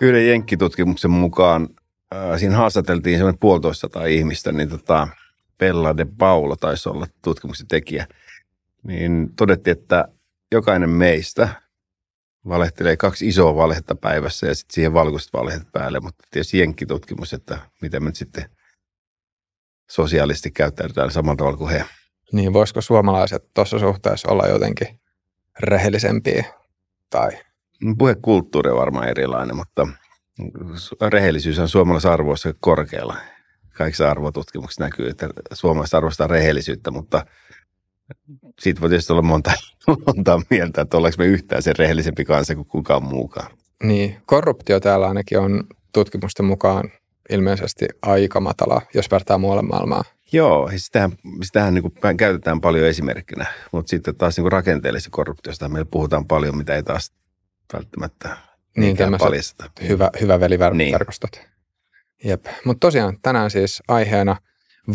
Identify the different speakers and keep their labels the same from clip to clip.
Speaker 1: yhden jenkkitutkimuksen mukaan äh, siinä haastateltiin semmoinen puolitoista tai ihmistä, niin tota, Bella de Paula taisi olla tutkimuksen tekijä, niin todettiin, että jokainen meistä valehtelee kaksi isoa valhetta päivässä ja sitten siihen valkoiset valheet päälle, mutta tietysti jenkkitutkimus, että miten me nyt sitten sosiaalisesti käyttäydytään samalla tavalla kuin he.
Speaker 2: Niin, voisiko suomalaiset tuossa suhteessa olla jotenkin rehellisempiä tai
Speaker 1: Puhekulttuuri on varmaan erilainen, mutta rehellisyys on suomalaisessa arvoissa korkealla. Kaikissa arvotutkimuksissa näkyy, että suomalaiset arvostaa rehellisyyttä, mutta siitä voi tietysti olla monta, monta mieltä, että ollaanko me yhtään sen rehellisempi kanssa kuin kukaan muukaan.
Speaker 2: Niin, korruptio täällä ainakin on tutkimusten mukaan ilmeisesti aika matala, jos vertaa muualle maailmaa.
Speaker 1: Joo, sitähän, sitähän niin kuin käytetään paljon esimerkkinä, mutta sitten taas niin rakenteellisesta korruptiosta meillä puhutaan paljon, mitä ei taas välttämättä
Speaker 2: niin,
Speaker 1: paljasta.
Speaker 2: Hyvä, hyvä veliverkostot. Niin. Jep. Mutta tosiaan tänään siis aiheena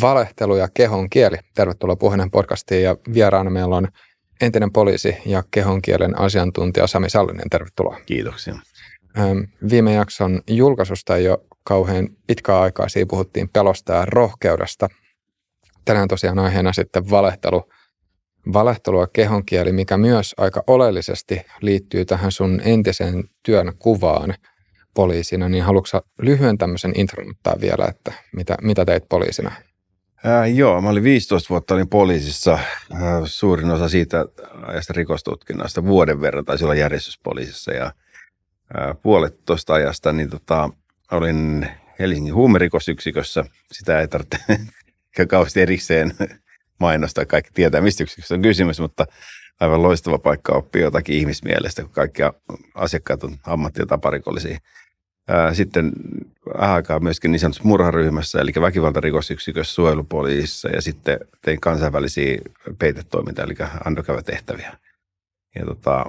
Speaker 2: valehtelu ja kehon kieli. Tervetuloa puheen podcastiin ja vieraana meillä on entinen poliisi ja kehon kielen asiantuntija Sami Sallinen. Tervetuloa.
Speaker 1: Kiitoksia.
Speaker 2: Viime jakson julkaisusta ei ole kauhean pitkää aikaa. Siinä puhuttiin pelosta ja rohkeudesta. Tänään tosiaan aiheena sitten valehtelu – valehtelu ja kehonkieli, mikä myös aika oleellisesti liittyy tähän sun entiseen työn kuvaan poliisina, niin haluatko lyhyen tämmöisen intron ottaa vielä, että mitä, mitä teit poliisina?
Speaker 1: Ää, joo, mä olin 15 vuotta olin poliisissa. Ää, suurin osa siitä ajasta rikostutkinnasta vuoden verran taisi olla järjestyspoliisissa ja ää, puolet tuosta ajasta niin tota, olin Helsingin huumerikosyksikössä. Sitä ei tarvitse kauheasti erikseen mainostaa. Kaikki tietää, mistä yksikössä on kysymys, mutta aivan loistava paikka oppia jotakin ihmismielestä, kun kaikki asiakkaat on ammatti- ja taparikollisia. Sitten vähän aikaa myöskin niin sanotussa murharyhmässä, eli väkivaltarikosyksikössä suojelupoliisissa ja sitten tein kansainvälisiä peitetoimintaa, eli undercover-tehtäviä. Ja tota,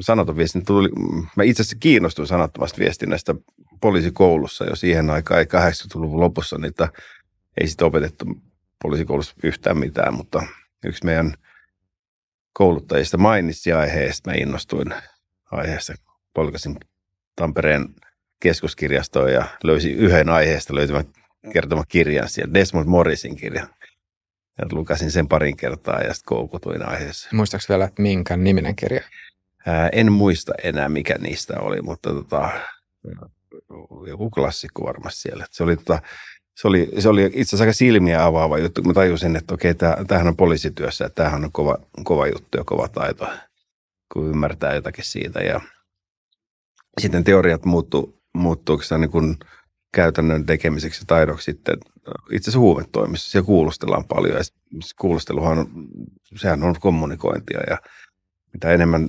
Speaker 1: sanaton viestintä tuli, mä itse asiassa kiinnostuin sanattomasta viestinnästä poliisikoulussa jo siihen aikaan, ei 80-luvun lopussa niitä ei sitten opetettu poliisikoulussa yhtään mitään, mutta yksi meidän kouluttajista mainitsi aiheesta. Mä innostuin aiheesta. Polkasin Tampereen keskuskirjastoon ja löysin yhden aiheesta löytymän kertoman kirjan siellä, Desmond Morrisin kirjan. Ja lukasin sen parin kertaa ja sitten koukutuin aiheessa.
Speaker 2: Muistaaks vielä, että minkä niminen kirja?
Speaker 1: Ää, en muista enää, mikä niistä oli, mutta tota, joku klassikko varmasti siellä. Se oli tota, se oli, se oli itse asiassa aika silmiä avaava juttu, kun mä tajusin, että okei, tämähän on poliisityössä, että tämähän on kova, kova juttu ja kova taito, kun ymmärtää jotakin siitä. Ja sitten teoriat muuttuu, muuttuuko niin kuin käytännön tekemiseksi taidoksi sitten itse asiassa huumetoimissa. Siellä kuulustellaan paljon ja kuulusteluhan on, sehän on kommunikointia ja mitä enemmän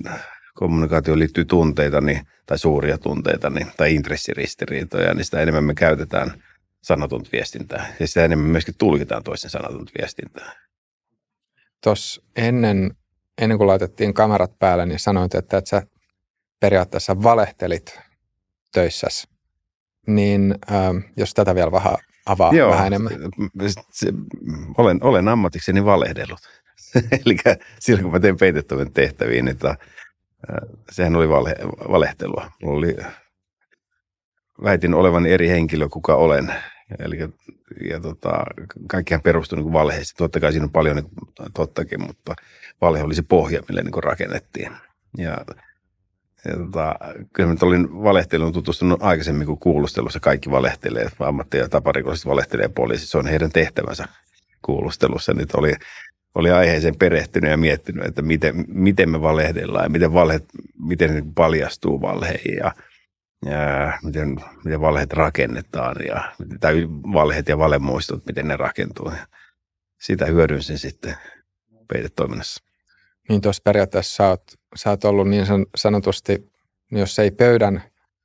Speaker 1: kommunikaatio liittyy tunteita niin, tai suuria tunteita niin, tai intressiristiriitoja, niin sitä enemmän me käytetään – sanotunta viestintää. Ja sitä enemmän myöskin tulkitaan toisen sanotunta viestintää.
Speaker 2: Tuossa ennen, ennen kuin laitettiin kamerat päälle, niin sanoit, että, että sä periaatteessa valehtelit töissäsi. Niin ähm, jos tätä vielä vähän avaa Joo, vähän enemmän.
Speaker 1: Se, se, olen, olen ammatikseni valehdellut. Eli silloin kun mä tein peitettävän tehtäviin, että äh, sehän oli vale, valehtelua. Mulla oli, väitin olevan eri henkilö, kuka olen. Eli ja tota, kaikkihan perustui niin valheisiin. Totta kai siinä on paljon niin tottakin, mutta valhe oli se pohja, mille niin rakennettiin. Ja, ja tota, kyllä mä olin valehteluun tutustunut aikaisemmin kuin kuulustelussa. Kaikki valehtelee, ammatti- ja taparikolliset valehtelee poliisi. Se on heidän tehtävänsä kuulustelussa. Nyt oli, oli aiheeseen perehtynyt ja miettinyt, että miten, miten me valehdellaan ja miten, valheet, miten ne paljastuu valheihin. Ja miten, miten valheet rakennetaan ja tai valheet ja valemuistot, miten ne rakentuu. Ja sitä hyödynsin sitten peitetoiminnassa.
Speaker 2: Niin tuossa periaatteessa sä oot, sä oot ollut niin sanotusti, jos ei pöydän,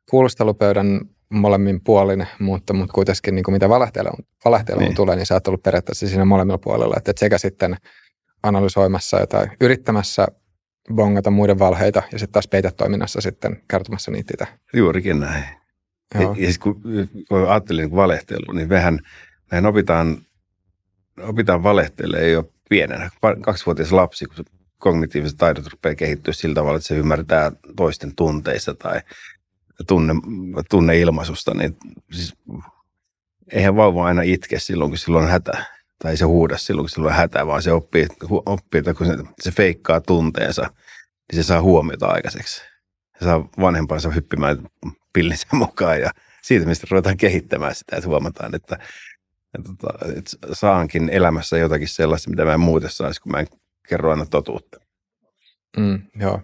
Speaker 2: kuulustelupöydän molemmin puolin, mutta, mutta kuitenkin niin kuin mitä valehteluun, valehteluun niin. tulee, niin sä oot ollut periaatteessa siinä molemmilla puolella. Että sekä sitten analysoimassa jotain, yrittämässä bongata muiden valheita ja sitten taas peitetoiminnassa sitten kertomassa niitä itse.
Speaker 1: Juurikin näin. Joo. Ja, ja kun, kun ajattelin niin valehtelu, niin mehän, mehän opitaan, opitaan valehtelemaan jo pienenä. Kaksivuotias lapsi, kun kognitiiviset taidot rupeaa kehittyä sillä tavalla, että se ymmärtää toisten tunteissa tai tunne, tunneilmaisusta, niin siis, eihän vauva aina itke silloin, kun silloin on hätä. Tai se huuda silloin, kun silloin on hätä, vaan se oppii, oppii että kun se, se feikkaa tunteensa, niin se saa huomiota aikaiseksi. Se saa vanhempansa hyppimään pillinsä mukaan ja siitä, mistä ruvetaan kehittämään sitä, että huomataan, että, että, tota, että saankin elämässä jotakin sellaista, mitä mä en muuten saisi, kun mä en kerro aina totuutta.
Speaker 2: Mm, joo.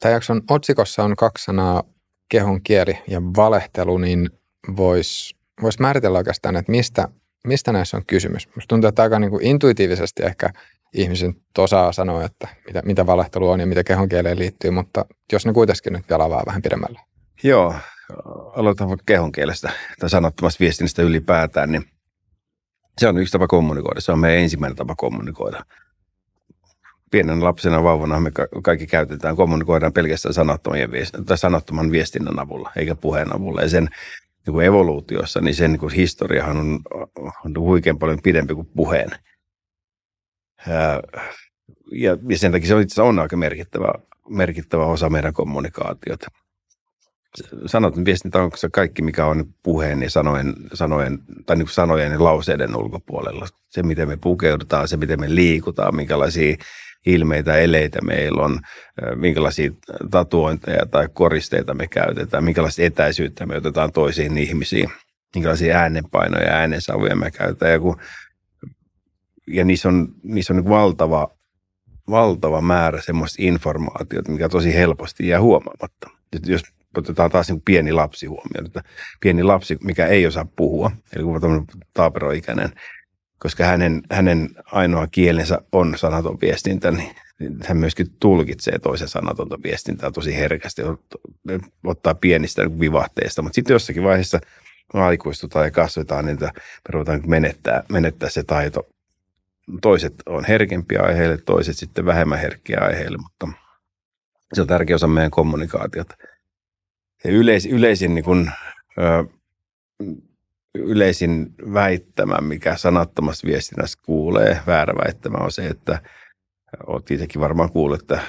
Speaker 2: Tämä jakson otsikossa on kaksi sanaa, kehon kieli ja valehtelu, niin voisi vois määritellä oikeastaan, että mistä, mistä näissä on kysymys. Minusta tuntuu, että aika niin kuin intuitiivisesti ehkä ihmisen osaa sanoa, että mitä, mitä valehtelu on ja mitä kehon kieleen liittyy, mutta jos ne kuitenkin nyt vielä vähän pidemmälle.
Speaker 1: Joo, aloitetaan vaikka kehon kielestä tai sanottomasta viestinnästä ylipäätään, niin se on yksi tapa kommunikoida. Se on meidän ensimmäinen tapa kommunikoida pienen lapsena vauvana me kaikki käytetään, kommunikoidaan pelkästään sanottoman viestinnän avulla, eikä puheen avulla. Ja sen niin kuin evoluutiossa, niin sen niin kuin historiahan on, on huikean paljon pidempi kuin puheen. Ja, ja sen takia se on itse on aika merkittävä, merkittävä osa meidän kommunikaatiota. Sanotun viestintä on se kaikki, mikä on puheen ja sanojen, sanojen, tai niin sanojen ja lauseiden ulkopuolella. Se, miten me pukeudutaan, se, miten me liikutaan, minkälaisia ilmeitä, eleitä meillä on, minkälaisia tatuointeja tai koristeita me käytetään, minkälaista etäisyyttä me otetaan toisiin ihmisiin, minkälaisia äänenpainoja ja äänensavuja me käytetään. Ja, kun, ja niissä on, niissä on niin valtava, valtava määrä semmoista informaatiota, mikä tosi helposti jää huomaamatta. Jos otetaan taas niin pieni lapsi huomioon, että pieni lapsi, mikä ei osaa puhua, eli kun taaperoikäinen, koska hänen, hänen ainoa kielensä on sanaton viestintä, niin, niin hän myöskin tulkitsee toisen sanatonta viestintää tosi herkästi, ottaa pienistä vivahteista, mutta sitten jossakin vaiheessa aikuistutaan ja kasvetaan, niin me ruvetaan menettää, menettää se taito. Toiset on herkempiä aiheille, toiset sitten vähemmän herkkiä aiheille, mutta se on tärkeä osa meidän kommunikaatiota. Ja yleis, yleisin niin kun, ö, yleisin väittämä, mikä sanattomassa viestinnässä kuulee, väärä väittämä on se, että olet itsekin varmaan kuullut, että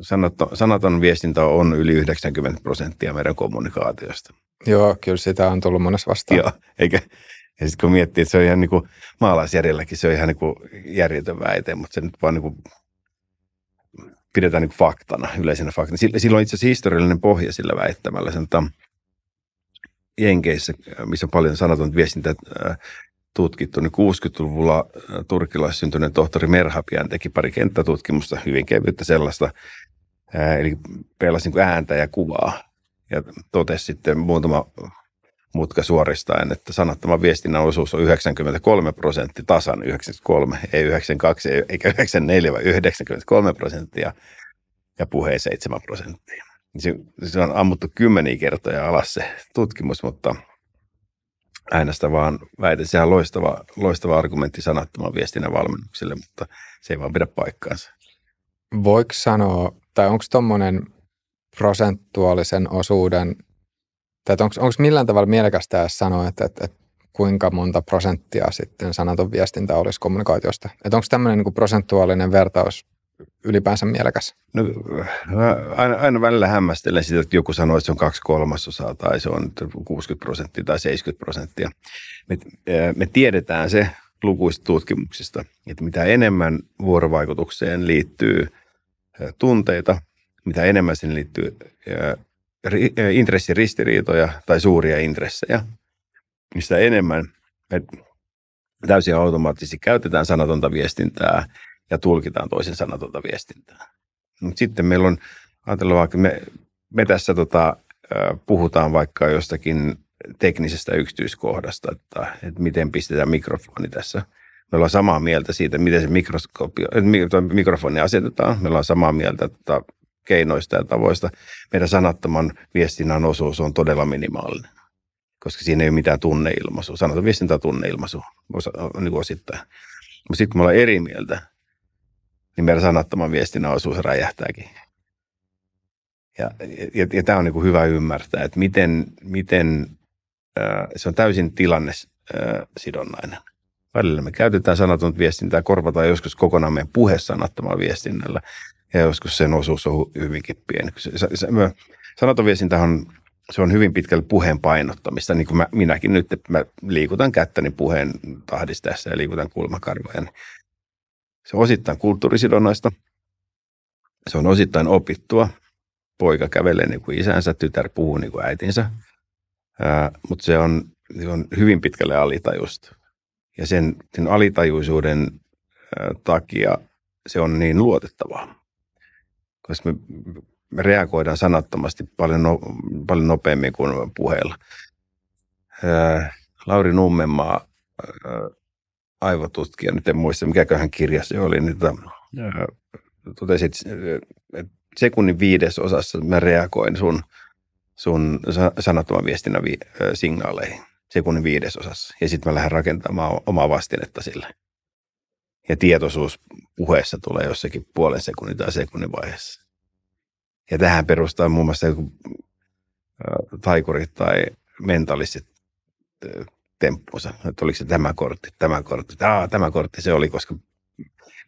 Speaker 1: sanaton, sanaton viestintä on yli 90 prosenttia meidän kommunikaatiosta.
Speaker 2: Joo, kyllä sitä on tullut monessa vastaan.
Speaker 1: Joo, eikä, ja sitten kun miettii, että se on ihan niin kuin maalaisjärjelläkin, se on ihan niin kuin järjetön väite, mutta se nyt vaan niin kuin pidetään niin kuin faktana, yleisenä faktana. Sillä on itse asiassa historiallinen pohja sillä väittämällä. Sanotaan, Jenkeissä, missä on paljon sanaton viestintä tutkittu, niin 60-luvulla turkilaissyntyinen tohtori Merhapian teki pari kenttätutkimusta, hyvin kevyttä sellaista, eli pelasi niin ääntä ja kuvaa. Ja totesi sitten muutama mutka suoristaen, että sanattoman viestinnän osuus on 93 prosenttia, tasan 93, ei 92 eikä 94, vaan 93 prosenttia ja puheen 7 prosenttia. Se, se on ammuttu kymmeniä kertoja alas se tutkimus, mutta äänestä vaan väite. Sehän on loistava, loistava argumentti sanattoman viestinnän valmennukselle, mutta se ei vaan pidä paikkaansa.
Speaker 2: Voiko sanoa, tai onko tuommoinen prosentuaalisen osuuden, tai onko millään tavalla mielekästä sanoa, että, että, että kuinka monta prosenttia sitten sanaton viestintä olisi kommunikaatiosta? Että onko tämmöinen niin prosentuaalinen vertaus ylipäänsä mielekäs?
Speaker 1: No, aina, aina välillä hämmästelen sitä, että joku sanoo, että se on kaksi kolmasosaa tai se on 60 prosenttia tai 70 prosenttia. Me, me tiedetään se lukuista tutkimuksista, että mitä enemmän vuorovaikutukseen liittyy tunteita, mitä enemmän sinne liittyy intressiristiriitoja tai suuria intressejä, niin sitä enemmän me täysin automaattisesti käytetään sanatonta viestintää – ja tulkitaan toisen sanatonta viestintää. Mutta sitten meillä on, ajatellaan vaikka me, me tässä tota, puhutaan vaikka jostakin teknisestä yksityiskohdasta, että, että miten pistetään mikrofoni tässä. Me ollaan samaa mieltä siitä, miten se mikrofoni asetetaan. Me ollaan samaa mieltä että keinoista ja tavoista. Meidän sanattoman viestinnän osuus on todella minimaalinen, koska siinä ei ole mitään tunneilmaisua. Sanotaan viestintä on tunneilmaisu niin osittain. Mutta sitten kun me ollaan eri mieltä, niin meidän sanattoman viestin osuus räjähtääkin. Ja, ja, ja tämä on niin hyvä ymmärtää, että miten, miten äh, se on täysin tilanne äh, sidonnainen. Välillä me käytetään sanatonta viestintää, korvataan joskus kokonaan meidän puhe sanattomalla viestinnällä, ja joskus sen osuus on hyvinkin pieni. Se, se, se, sanaton viestintä on se on hyvin pitkälle puheen painottamista, niin kuin mä, minäkin nyt, että mä liikutan kättäni puheen tahdista ja liikutan kulmakarvoja. Niin se on osittain kulttuurisidonnaista, se on osittain opittua. Poika kävelee niin kuin isänsä, tytär puhuu niin kuin äitinsä, Ää, mutta se on, se on hyvin pitkälle alitajusta. Ja sen, sen alitajuisuuden ää, takia se on niin luotettavaa. Koska me, me reagoidaan sanattomasti paljon, no, paljon nopeammin kuin puheella. Ää, Lauri Nummenmaa, ää, aivotutkija, nyt en muista mikäköhän kirja se oli, niin tota, totesi, että sekunnin viidesosassa mä reagoin sun, sun sanattoman viestinnän vi, signaaleihin sekunnin viidesosassa. Ja sitten mä lähden rakentamaan omaa vastinetta sille. Ja tietoisuus puheessa tulee jossakin puolen sekunnin tai sekunnin vaiheessa. Ja tähän perustaa muun muassa joku, taikurit tai mentalistit temppunsa. Että oliko se tämä kortti, tämä kortti. Aa, tämä kortti se oli, koska,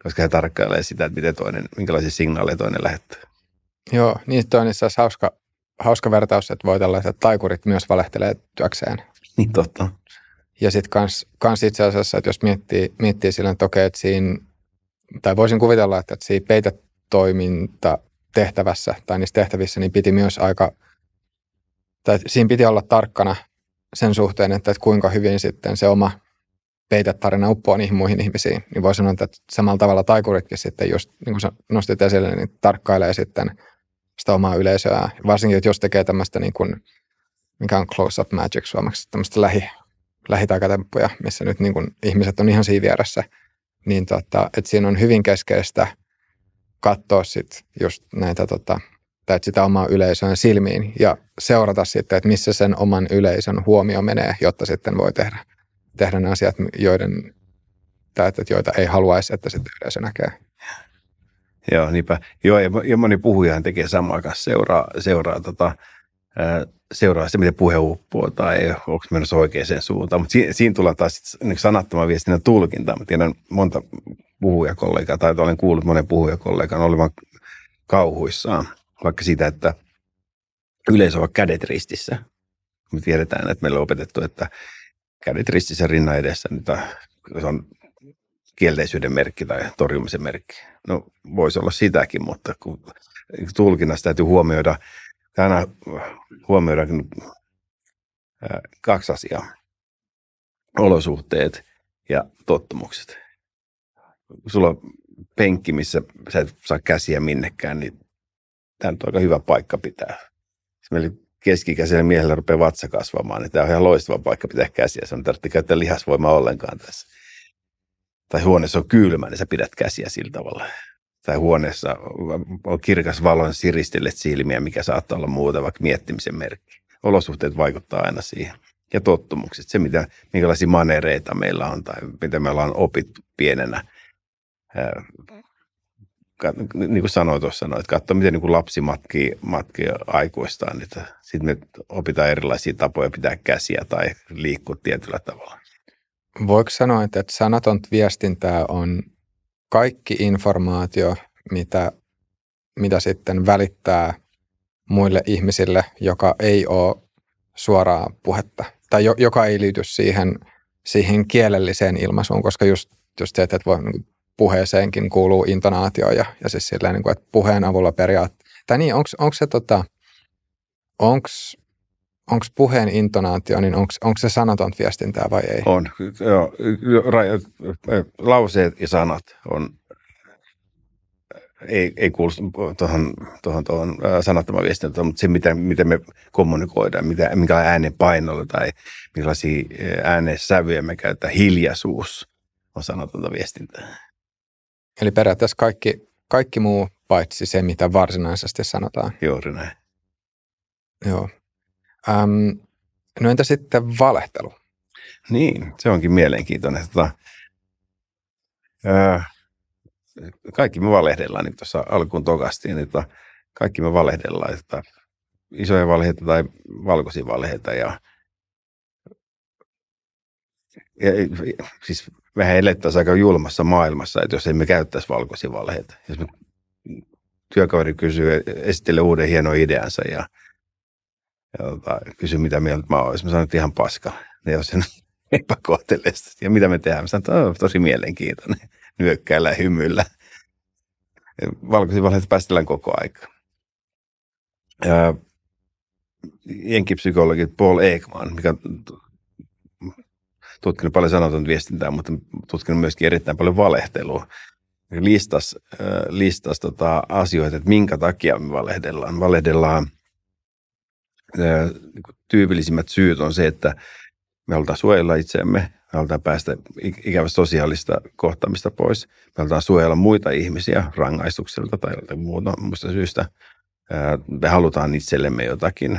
Speaker 1: koska he tarkkailee sitä, että miten toinen, minkälaisia signaaleja toinen lähettää.
Speaker 2: Joo, niin on itse asiassa hauska, hauska vertaus, että voi tällaiset taikurit myös valehtelee työkseen.
Speaker 1: Niin totta.
Speaker 2: Ja sitten kans, kans itse asiassa, että jos miettii, miettii sillä, että okei, että siinä, tai voisin kuvitella, että, että siinä peitetoiminta tehtävässä tai niissä tehtävissä, niin piti myös aika, tai siinä piti olla tarkkana sen suhteen, että, että kuinka hyvin sitten se oma peitetarina uppoaa niihin muihin ihmisiin, niin voi sanoa, että samalla tavalla taikuritkin sitten just, niin kuin nostit esille, niin tarkkailee sitten sitä omaa yleisöä. Varsinkin, että jos tekee tämmöistä niin kuin, mikä on close-up magic suomeksi, tämmöistä lähi, lähitaikatemppuja, missä nyt niin kuin ihmiset on ihan siinä vieressä, niin tota, että siinä on hyvin keskeistä katsoa sit just näitä tota, tai sitä omaa yleisön silmiin ja seurata sitten, että missä sen oman yleisön huomio menee, jotta sitten voi tehdä, tehdä ne asiat, joiden, tai että, joita ei haluaisi, että sitten yleisö näkee.
Speaker 1: Joo, niinpä. Joo, ja, ja moni puhujahan tekee samaa kanssa, seuraa, seuraa, tota, seuraa sitä, miten puhe uppoo tai onko menossa oikeaan suuntaan. Mutta siinä, siinä tullaan taas niin sanattoman viestinnän tulkinta. Mä tiedän monta puhujakollegaa, tai olen kuullut monen puhujakollegan olevan kauhuissaan vaikka siitä, että yleensä ovat kädet ristissä. Me tiedetään, että meillä on opetettu, että kädet ristissä rinnan edessä, niin se on kielteisyyden merkki tai torjumisen merkki. No voisi olla sitäkin, mutta kun tulkinnassa täytyy huomioida, aina huomioida kaksi asiaa. Olosuhteet ja tottumukset. Sulla on penkki, missä sä et saa käsiä minnekään, niin tämä on aika hyvä paikka pitää. Meillä keskikäisellä miehellä rupeaa vatsa kasvamaan, niin tämä on ihan loistava paikka pitää käsiä. Se on tarvitse käyttää lihasvoimaa ollenkaan tässä. Tai huoneessa on kylmä, niin sä pidät käsiä sillä tavalla. Tai huoneessa on kirkas valon siristelet silmiä, mikä saattaa olla muuta vaikka miettimisen merkki. Olosuhteet vaikuttaa aina siihen. Ja tottumukset, se mitä, minkälaisia manereita meillä on tai mitä me ollaan opittu pienenä niin kuin sanoin tuossa, no, että katso miten niin kuin lapsi matkii, matkii aikuistaan, sitten me opitaan erilaisia tapoja pitää käsiä tai liikkua tietyllä tavalla.
Speaker 2: Voiko sanoa, että sanatonta viestintää on kaikki informaatio, mitä, mitä sitten välittää muille ihmisille, joka ei ole suoraa puhetta tai jo, joka ei liity siihen, siihen kielelliseen ilmaisuun, koska just, just se, että voi niin puheeseenkin kuuluu intonaatio ja, ja siis silleen, niin kuin, että puheen avulla periaatteessa. Tai niin, onko se tota, onks, onks puheen intonaatio, niin onko se sanaton viestintää vai ei?
Speaker 1: On, joo. Lauseet ja sanat on, ei, ei kuulu tuohon, tuohon, tuohon sanattoman viestintään, mutta se, miten, miten me kommunikoidaan, mitä, minkälainen äänen painolla tai millaisia äänen sävyjä me käytetään, hiljaisuus on sanatonta viestintää.
Speaker 2: Eli periaatteessa kaikki, kaikki muu paitsi se, mitä varsinaisesti sanotaan.
Speaker 1: Juuri näin.
Speaker 2: Joo. Ähm, no entä sitten valehtelu?
Speaker 1: Niin, se onkin mielenkiintoinen. Tota, öö, kaikki me valehdellaan, niin tuossa alkuun tokastiin, että kaikki me valehdellaan, että isoja valheita tai valkoisia valheita ja, ja siis mehän elettäisiin aika julmassa maailmassa, että jos emme käyttäisi valkoisia valheita. Jos me työkaveri kysyy, esittelee uuden hienon ideansa ja ja tota, kysyi, mitä mieltä mä olisin. Mä sanoin, että ihan paska. Ja jos sen epäkohtelee Ja mitä me tehdään? Mä sanoin, että on tosi mielenkiintoinen. Nyökkäillä ja hymyillä. Valkoisia valheita päästellään koko aika. Ja jenkipsykologi Paul Ekman, mikä on tutkinut paljon sanotonta viestintää, mutta tutkinut myöskin erittäin paljon valehtelua. Listas, listas tota asioita, että minkä takia me valehdellaan. Valehdellaan äh, tyypillisimmät syyt on se, että me halutaan suojella itseämme, me halutaan päästä ikävästä sosiaalista kohtaamista pois, me halutaan suojella muita ihmisiä rangaistukselta tai muuta, muusta syystä. Me halutaan itsellemme jotakin,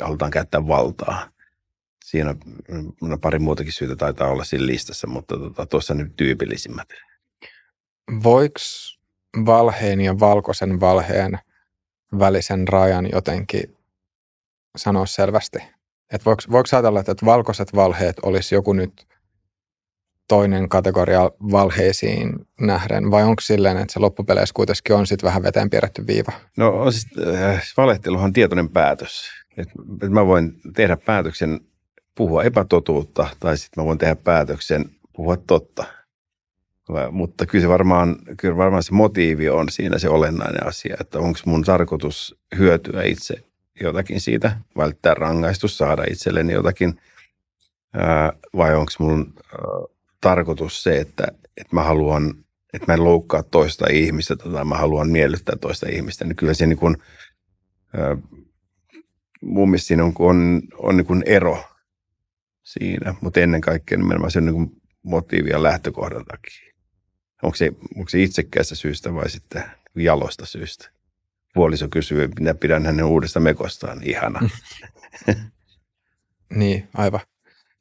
Speaker 1: halutaan käyttää valtaa siinä on pari muutakin syytä taitaa olla siinä listassa, mutta tota, tuossa nyt tyypillisimmät.
Speaker 2: Voiko valheen ja valkoisen valheen välisen rajan jotenkin sanoa selvästi? Et voiko, voiko ajatella, että valkoiset valheet olisi joku nyt toinen kategoria valheisiin nähden, vai onko silleen, että se loppupeleissä kuitenkin on sitten vähän veteen piirretty viiva?
Speaker 1: No on siis, äh, valehteluhan on tietoinen päätös. Et, et mä voin tehdä päätöksen puhua epätotuutta tai sitten mä voin tehdä päätöksen puhua totta. Mutta kyllä se varmaan, kyllä varmaan se motiivi on siinä se olennainen asia, että onko mun tarkoitus hyötyä itse jotakin siitä, välttää rangaistus, saada itselleni jotakin, vai onko mun tarkoitus se, että, että mä haluan, että mä en loukkaa toista ihmistä tai mä haluan miellyttää toista ihmistä, niin kyllä se niin kuin, mun mielestä siinä on, on, on niin kuin ero siinä, mutta ennen kaikkea nimenomaan sen niin motiivia lähtökohdan takia. Onko se, onko se itsekkäästä syystä vai sitten jalosta syystä? Puoliso kysyy, minä pidän hänen uudesta mekostaan. Ihana.
Speaker 2: niin, aivan.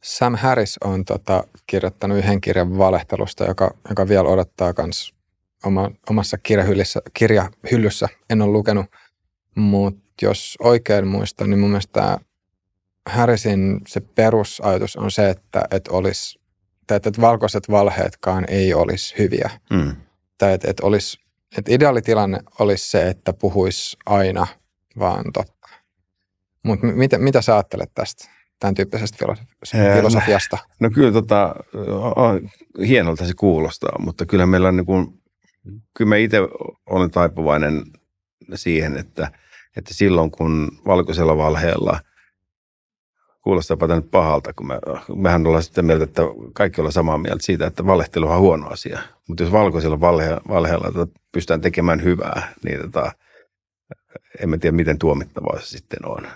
Speaker 2: Sam Harris on tota, kirjoittanut yhden kirjan valehtelusta, joka, joka vielä odottaa myös oma, omassa kirjahyllyssä, kirjahyllyssä. En ole lukenut, mutta jos oikein muistan, niin mun mielestä Harrisin se perusajatus on se, että, että, olisi, tai että valkoiset valheetkaan ei olisi hyviä. Mm. Tai että, että, olisi, että ideaalitilanne olisi se, että puhuisi aina vaan totta. Mutta mitä, mitä sä ajattelet tästä, tämän tyyppisestä filosofiasta?
Speaker 1: No, no kyllä tota, hienolta se kuulostaa, mutta kyllä meillä on niin kuin, kyllä mä itse olen taipuvainen siihen, että, että silloin kun valkoisella valheella – kuulostaa nyt pahalta, kun me, mehän ollaan sitä mieltä, että kaikki ollaan samaa mieltä siitä, että valehtelu on huono asia. Mutta jos valkoisella valhe, valheella tota, pystytään tekemään hyvää, niin tota, emme tiedä, miten tuomittavaa se sitten on.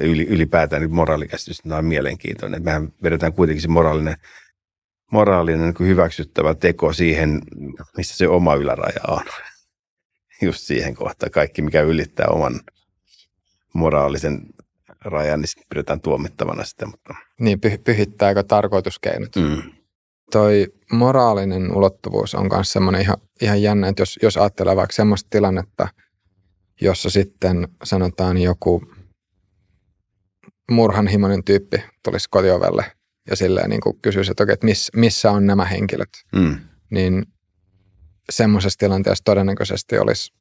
Speaker 1: Yli, ylipäätään niin moraalikäsitys on mielenkiintoinen. Mehän vedetään kuitenkin se moraalinen, moraalinen niin hyväksyttävä teko siihen, missä se oma yläraja on. Just siihen kohtaan. Kaikki, mikä ylittää oman moraalisen rajan, niin sitten pidetään tuomittavana sitten. Mutta...
Speaker 2: Niin, py- pyhittääkö tarkoituskeinot? Mm. Toi moraalinen ulottuvuus on myös semmoinen ihan, ihan jännä, että jos, jos ajattelee vaikka semmoista tilannetta, jossa sitten sanotaan joku murhanhimoinen tyyppi tulisi kotiovelle ja silleen niin kuin kysyisi, että, okei, että miss, missä on nämä henkilöt, mm. niin semmoisessa tilanteessa todennäköisesti olisi,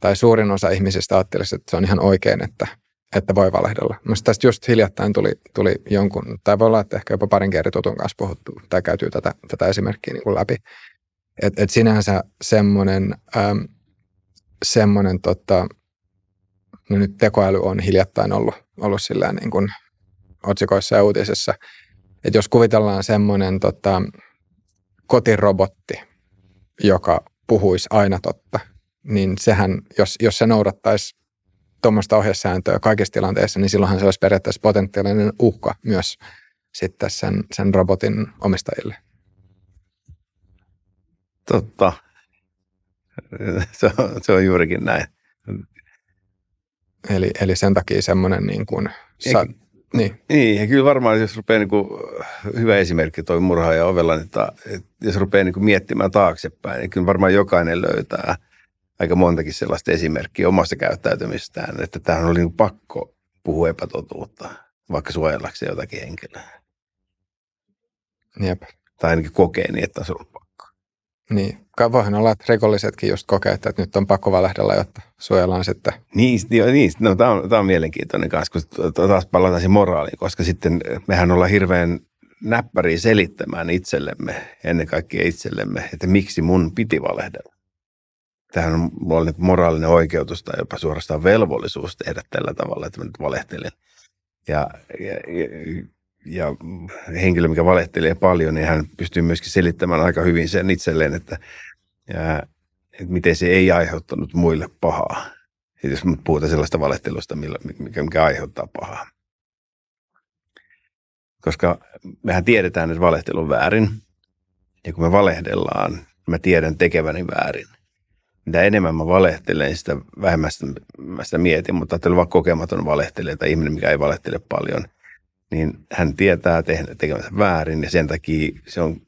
Speaker 2: tai suurin osa ihmisistä ajattelisi, että se on ihan oikein, että että voi valehdella. Minusta tästä just hiljattain tuli, tuli jonkun, tai voi olla, että ehkä jopa parin kerran tutun kanssa puhuttu tai käytyy tätä, tätä esimerkkiä niin kuin läpi. Et, et sinänsä semmoinen, äm, semmoinen tota, no nyt tekoäly on hiljattain ollut, ollut sillä niin kuin otsikoissa ja uutisissa, että jos kuvitellaan semmoinen tota, kotirobotti, joka puhuisi aina totta, niin sehän, jos, jos se noudattaisi tuommoista ohjesääntöä kaikissa tilanteissa, niin silloinhan se olisi periaatteessa potentiaalinen uhka myös sitten sen, sen robotin omistajille.
Speaker 1: Totta. Se on, se on juurikin näin.
Speaker 2: Eli, eli sen takia semmoinen niin kuin... Sa,
Speaker 1: niin. niin, ja kyllä varmaan jos rupeaa niin kuin, hyvä esimerkki toi murha ja ovella, niin ta, että jos rupeaa niin kuin miettimään taaksepäin, niin kyllä varmaan jokainen löytää – aika montakin sellaista esimerkkiä omasta käyttäytymistään, että tähän oli niin pakko puhua epätotuutta, vaikka suojellakseen jotakin henkilöä.
Speaker 2: Jep.
Speaker 1: Tai ainakin kokee niin, että on pakko.
Speaker 2: Niin, voihan olla, että rikollisetkin just kokee, että nyt on pakko valehdella, jotta suojellaan sitten.
Speaker 1: Niin, jo, niin no, tämä on, tämä on mielenkiintoinen kanssa, kun taas palataan siihen moraaliin, koska sitten mehän ollaan hirveän näppäriä selittämään itsellemme, ennen kaikkea itsellemme, että miksi mun piti valehdella. Tähän on mulla niin moraalinen oikeutus tai jopa suorastaan velvollisuus tehdä tällä tavalla, että mä nyt valehtelen. Ja, ja, ja, ja henkilö, mikä valehtelee paljon, niin hän pystyy myöskin selittämään aika hyvin sen itselleen, että, ja, että miten se ei aiheuttanut muille pahaa. Et jos puhutaan sellaista valehtelusta, mikä, mikä aiheuttaa pahaa. Koska mehän tiedetään, että valehtelu on väärin. Ja kun me valehdellaan, mä tiedän tekeväni väärin. Mitä enemmän mä valehtelen, sitä vähemmän mä sitä mietin. Mutta ajattelen vaikka kokematon valehtelija tai ihminen, mikä ei valehtele paljon, niin hän tietää tekemänsä väärin. Ja sen takia, se on,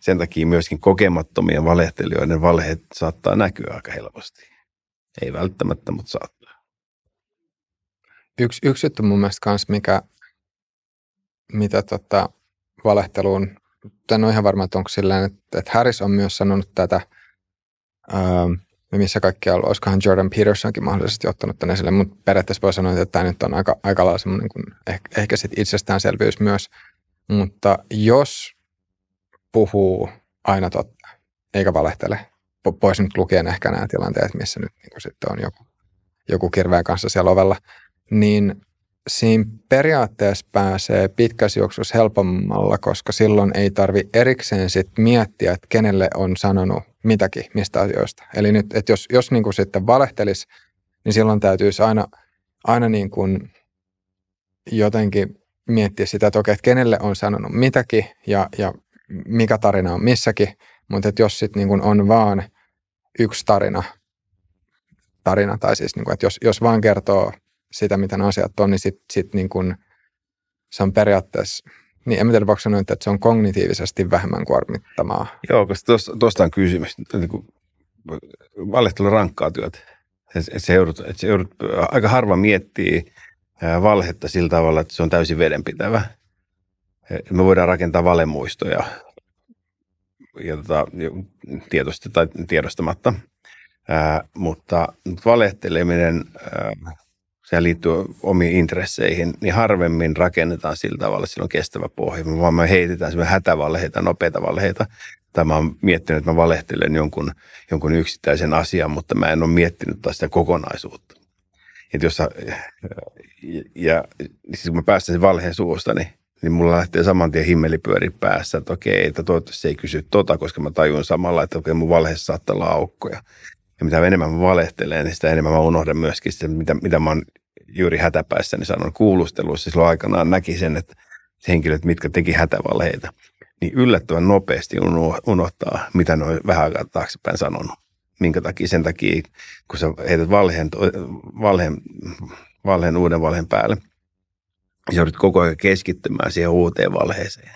Speaker 1: sen takia myöskin kokemattomien valehtelijoiden valheet saattaa näkyä aika helposti. Ei välttämättä, mutta saattaa.
Speaker 2: Yksi, yksi juttu mun mielestä kanssa, mikä mitä tota, valehteluun, en ole ihan varma, että onko silleen, että, että Harris on myös sanonut tätä, ää, missä kaikki on ollut, olisikohan Jordan Petersonkin mahdollisesti ottanut tänne esille, mutta periaatteessa voi sanoa, että tämä nyt on aika, aika lailla semmoinen kuin ehkä, ehkä sit itsestäänselvyys myös, mutta jos puhuu aina totta, eikä valehtele, pois nyt lukien ehkä nämä tilanteet, missä nyt niin sitten on joku, joku kirveen kanssa siellä ovella, niin siinä periaatteessa pääsee pitkässä juoksussa helpommalla, koska silloin ei tarvi erikseen sit miettiä, että kenelle on sanonut mitäkin mistä asioista. Eli nyt, että jos, jos niin kuin sitten valehtelisi, niin silloin täytyisi aina, aina niin kuin jotenkin miettiä sitä, että okei, että kenelle on sanonut mitäkin ja, ja mikä tarina on missäkin, mutta että jos sitten niin on vaan yksi tarina, tarina tai siis niin kuin, että jos, jos vaan kertoo sitä, miten asiat on, niin sitten sit niin kun, se on periaatteessa, niin en tiedä voiko sanoa, että se on kognitiivisesti vähemmän kuormittamaa.
Speaker 1: Joo, koska tuosta on kysymys. Niin kuin, valehtelu rankkaa työtä. että se joudut, että se joudut, aika harva miettii valhetta sillä tavalla, että se on täysin vedenpitävä. Me voidaan rakentaa valemuistoja ja tota, tietoisesti tai tiedostamatta. Ää, mutta, mutta valehteleminen ää, se liittyy omiin intresseihin, niin harvemmin rakennetaan sillä tavalla, että sillä on kestävä pohja, vaan me heitetään semmoisia hätävalheita, nopeita valheita. Tai mä oon miettinyt, että mä valehtelen jonkun, jonkun yksittäisen asian, mutta mä en ole miettinyt taas sitä kokonaisuutta. Että jos, ja, ja siis kun mä päästän sen valheen suusta, niin, niin mulla lähtee saman tien himmelipyöri päässä, että okei, että toivottavasti se ei kysy tota, koska mä tajun samalla, että okei, mun valheessa saattaa olla aukkoja. Ja mitä enemmän mä valehtelen, niin sitä enemmän mä unohdan myöskin sitä, mitä, mitä mä oon juuri hätäpäissä niin sanon kuulusteluissa silloin aikanaan näki sen, että henkilöt, mitkä teki hätävalheita, niin yllättävän nopeasti unohtaa, mitä ne on vähän aikaa taaksepäin sanonut. Minkä takia? Sen takia, kun sä heität valheen, valheen, valheen uuden valheen päälle, ja joudut koko ajan keskittymään siihen uuteen valheeseen.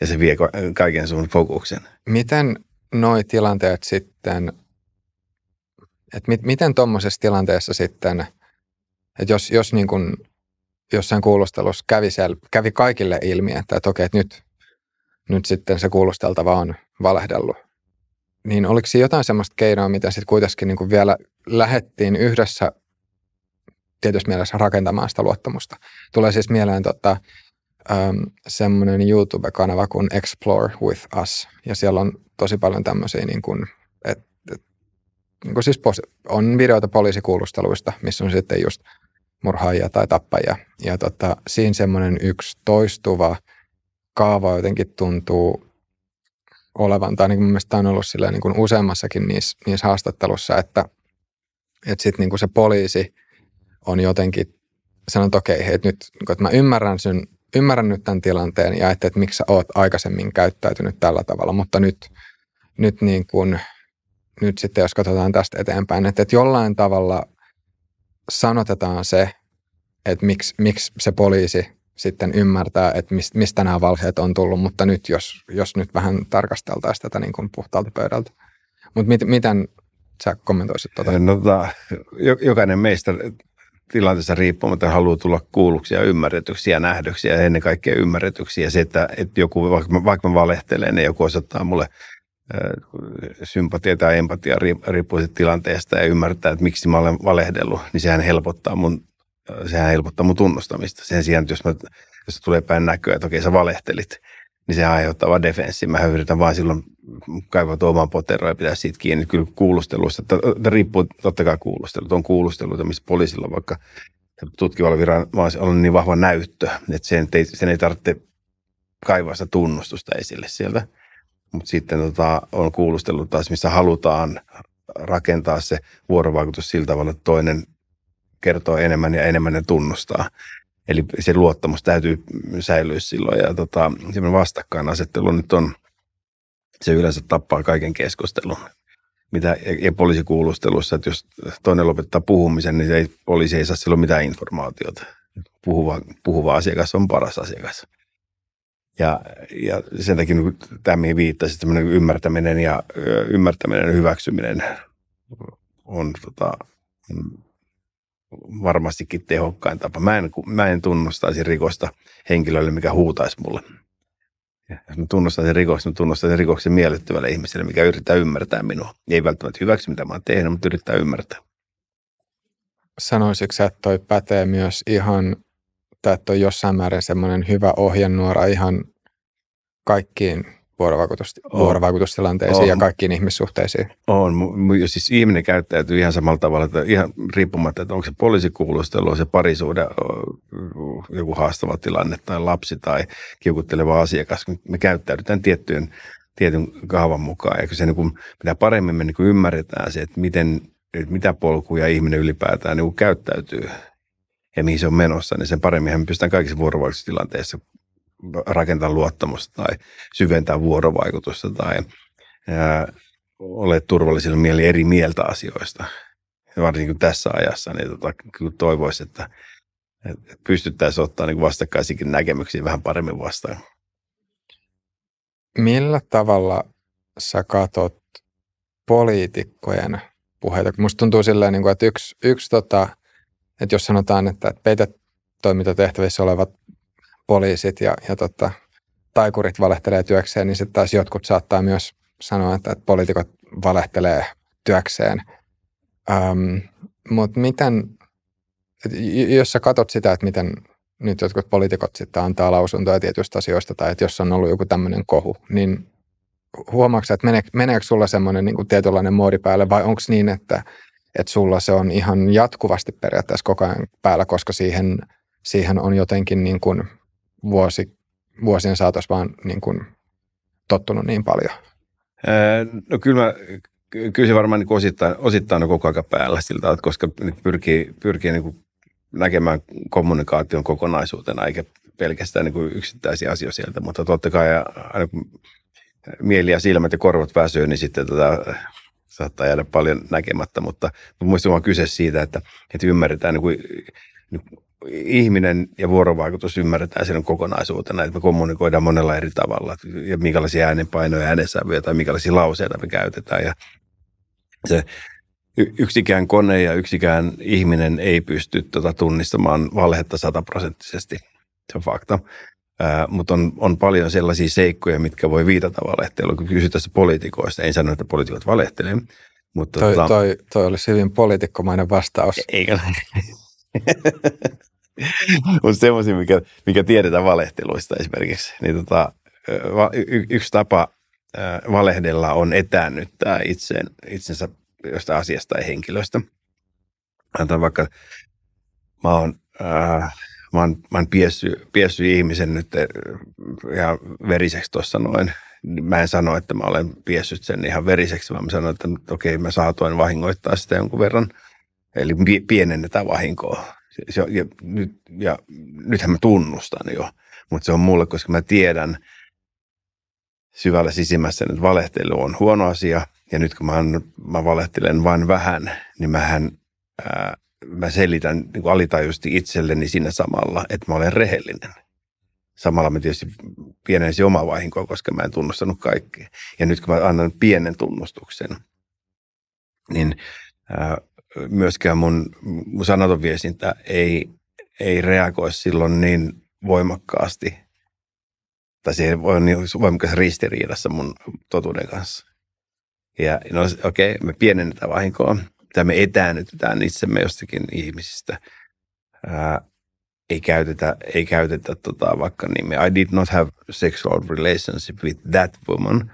Speaker 1: Ja se vie kaiken sun fokuksen.
Speaker 2: Miten noi tilanteet sitten, että mit, miten tuommoisessa tilanteessa sitten – että jos, jos niin kuin jossain kuulustelussa kävi, siellä, kävi kaikille ilmi, että, että okei, että nyt, nyt sitten se kuulusteltava on valehdellut, niin oliko siinä jotain semmoista keinoa, mitä sitten kuitenkin niin kuin vielä lähettiin yhdessä tietysti mielessä rakentamaan sitä luottamusta. Tulee siis mieleen tota, um, semmoinen YouTube-kanava kuin Explore with Us, ja siellä on tosi paljon tämmöisiä, niin kuin, et, et, niin siis on videoita poliisikuulusteluista, missä on sitten just – murhaajia tai tappajia. Ja tota, siinä semmoinen yksi toistuva kaava jotenkin tuntuu olevan, tai ainakin mun mielestä on ollut sillä niin kuin useammassakin niissä, niissä haastattelussa, että, että sitten niin se poliisi on jotenkin sanonut, että okei, että nyt niin että mä ymmärrän, sen, ymmärrän nyt tämän tilanteen ja että, että miksi sä oot aikaisemmin käyttäytynyt tällä tavalla, mutta nyt, nyt, niin kuin, nyt sitten jos katsotaan tästä eteenpäin, että, että jollain tavalla sanotetaan se, että miksi, miksi se poliisi sitten ymmärtää, että mistä nämä valheet on tullut, mutta nyt jos, jos nyt vähän tarkasteltaisiin tätä niin kuin puhtaalta pöydältä. Mutta mit, miten sä kommentoisit tuota?
Speaker 1: No, tota, jokainen meistä tilanteessa riippumatta haluaa tulla kuulluksi ja ymmärretyksi ja nähdyksi ja ennen kaikkea ymmärretyksi. Ja se, että, että joku, vaikka mä, vaikka mä valehtelen, niin joku osoittaa mulle sympatia tai empatia riippuu tilanteesta ja ymmärtää, että miksi mä olen valehdellut, niin sehän helpottaa mun, sehän helpottaa mun tunnustamista. Sen sijaan, että jos, mä, jos tulee päin näköä, että okei sä valehtelit, niin se aiheuttaa vaan defenssi. Mä yritän vaan silloin kaivaa oman poteroon ja pitää siitä kiinni. Kyllä kuulusteluista, että riippuu totta kai kuulustelut. On kuulusteluita, missä poliisilla vaikka tutkivalla viranomaisella on niin vahva näyttö, että sen ei, sen ei tarvitse kaivaa sitä tunnustusta esille sieltä. Mutta sitten tota, on kuulustellut taas, missä halutaan rakentaa se vuorovaikutus sillä tavalla, että toinen kertoo enemmän ja enemmän ja tunnustaa. Eli se luottamus täytyy säilyä silloin ja tota, vastakkainasettelu nyt on, se yleensä tappaa kaiken keskustelun. Mitä, ja poliisikuulustelussa, että jos toinen lopettaa puhumisen, niin ei, poliisi ei saa silloin mitään informaatiota. Puhuva, puhuva asiakas on paras asiakas. Ja, ja sen takia niin tämä, mihin viittasit, ymmärtäminen ja ymmärtäminen ja hyväksyminen on, tota, varmastikin tehokkain tapa. Mä en, mä en tunnustaisi rikosta henkilölle, mikä huutaisi mulle. Ja jos mä tunnustaisin rikoksen, mä tunnustaisin rikoksen miellyttävälle ihmiselle, mikä yrittää ymmärtää minua. Ei välttämättä hyväksy, mitä mä oon tehnyt, mutta yrittää ymmärtää.
Speaker 2: Sanoisitko että toi pätee myös ihan, tai että on jossain määrin semmoinen hyvä ohjenuora ihan kaikkiin vuorovaikutus, on. vuorovaikutustilanteisiin on. ja kaikkiin ihmissuhteisiin.
Speaker 1: On. Siis ihminen käyttäytyy ihan samalla tavalla, että ihan riippumatta, että onko se poliisikuulustelu, se parisuuden joku haastava tilanne tai lapsi tai kiukutteleva asiakas. Me käyttäydytään tiettyjen, tietyn kaavan mukaan. Ja se niin kuin, mitä paremmin me niin kuin ymmärretään se, että miten, että mitä polkuja ihminen ylipäätään niin kuin käyttäytyy ja mihin se on menossa, niin sen paremmin me pystytään kaikissa vuorovaikutustilanteissa rakentaa luottamusta tai syventää vuorovaikutusta tai ole turvallisilla mieli eri mieltä asioista. Ja varsinkin tässä ajassa, niin tota, kyllä että, että pystyttäisiin ottaa niin vastakkaisikin näkemyksiä vähän paremmin vastaan.
Speaker 2: Millä tavalla sä katot poliitikkojen puheita? Musta tuntuu silleen, niin että yksi, yksi tota, että jos sanotaan, että peitetoimintatehtävissä olevat poliisit ja, ja tota, taikurit valehtelee työkseen, niin sitten taas jotkut saattaa myös sanoa, että, että poliitikot valehtelee työkseen. Ähm, Mutta miten, jos sä katsot sitä, että miten nyt jotkut poliitikot sitten antaa lausuntoja tietystä asioista, tai että jos on ollut joku tämmöinen kohu, niin huomaatko että meneekö, meneekö sulla semmoinen niin tietynlainen moodi päälle, vai onko niin, että, että sulla se on ihan jatkuvasti periaatteessa koko ajan päällä, koska siihen, siihen on jotenkin niin kuin vuosi, vuosien saatossa vaan niin kuin tottunut niin paljon?
Speaker 1: No kyllä, mä, kyllä se varmaan niin osittain, osittain on koko ajan päällä siltä, että koska pyrkii, pyrkii niin kuin näkemään kommunikaation kokonaisuutena, eikä pelkästään niin kuin yksittäisiä asioita sieltä, mutta totta kai aina kun mieli ja silmät ja korvat väsyy, niin sitten tätä saattaa jäädä paljon näkemättä, mutta muistan vaan kyse siitä, että, että ymmärretään niin kuin, niin ihminen ja vuorovaikutus ymmärretään sen kokonaisuutena, että me kommunikoidaan monella eri tavalla ja minkälaisia äänenpainoja, äänensävyjä tai minkälaisia lauseita me käytetään. Ja se yksikään kone ja yksikään ihminen ei pysty tuota tunnistamaan valhetta sataprosenttisesti. Se on fakta. Ää, mutta on, on paljon sellaisia seikkoja, mitkä voi viitata valehteluun. Kun kysytään poliitikoista, en sano, että poliitikot valehtelee. Mutta
Speaker 2: toi, tota, toi, toi olisi hyvin poliitikkomainen vastaus.
Speaker 1: Eikä Mutta semmoisia, mikä, mikä tiedetään valehteluista esimerkiksi. Niin tota, y- yksi tapa valehdella on etäännyttää itseen, itsensä jostain asiasta tai henkilöstä. Antan vaikka, mä oon, äh, mä oon, mä oon piessy, piessy ihmisen nyt ihan veriseksi tuossa noin. Mä en sano, että mä olen piessyt sen ihan veriseksi, vaan mä sanon, että okei, mä saatoin vahingoittaa sitä jonkun verran. Eli pienennetään vahinkoa se, ja, nyt, ja nythän mä tunnustan jo, mutta se on mulle, koska mä tiedän syvällä sisimmässä, että valehtelu on huono asia. Ja nyt kun mä, mä valehtelen vain vähän, niin mähän, ää, mä selitän niin kuin alitajuisesti itselleni siinä samalla, että mä olen rehellinen. Samalla mä tietysti pienensin omaa vahinkoa, koska mä en tunnustanut kaikkea. Ja nyt kun mä annan pienen tunnustuksen, niin ää, myöskään mun, mun sanaton viestintä ei, ei reagoi silloin niin voimakkaasti, tai se voi niin voimakkaassa ristiriidassa mun totuuden kanssa. Ja no okei, okay, me pienennetään vahinkoa, tai me etäännytetään itsemme jostakin ihmisistä. Ää, ei käytetä, ei käytetä tota, vaikka nimeä I did not have sexual relationship with that woman.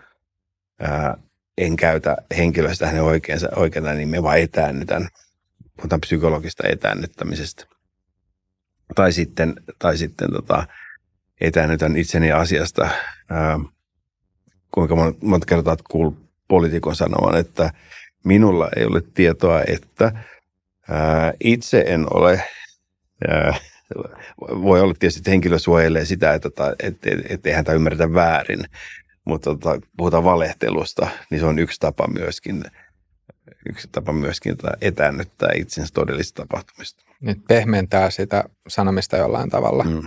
Speaker 1: Ää, en käytä henkilöstä hänen oikeansa, oikeana nimeä, vaan etäännytän. Puhutaan psykologista etäännyttämisestä. Tai sitten, tai sitten tota, etäännytän itseni asiasta. Ää, kuinka monta kertaa kuullut poliitikon sanovan, että minulla ei ole tietoa, että ää, itse en ole ää, voi olla tietysti, että henkilö suojelee sitä, että, että, että, että ei häntä ymmärretä väärin, mutta tota, puhutaan valehtelusta, niin se on yksi tapa myöskin, yksi tapa myöskin etäännyttää itsensä todellisista tapahtumista.
Speaker 2: Nyt pehmentää sitä sanomista jollain tavalla. Mm.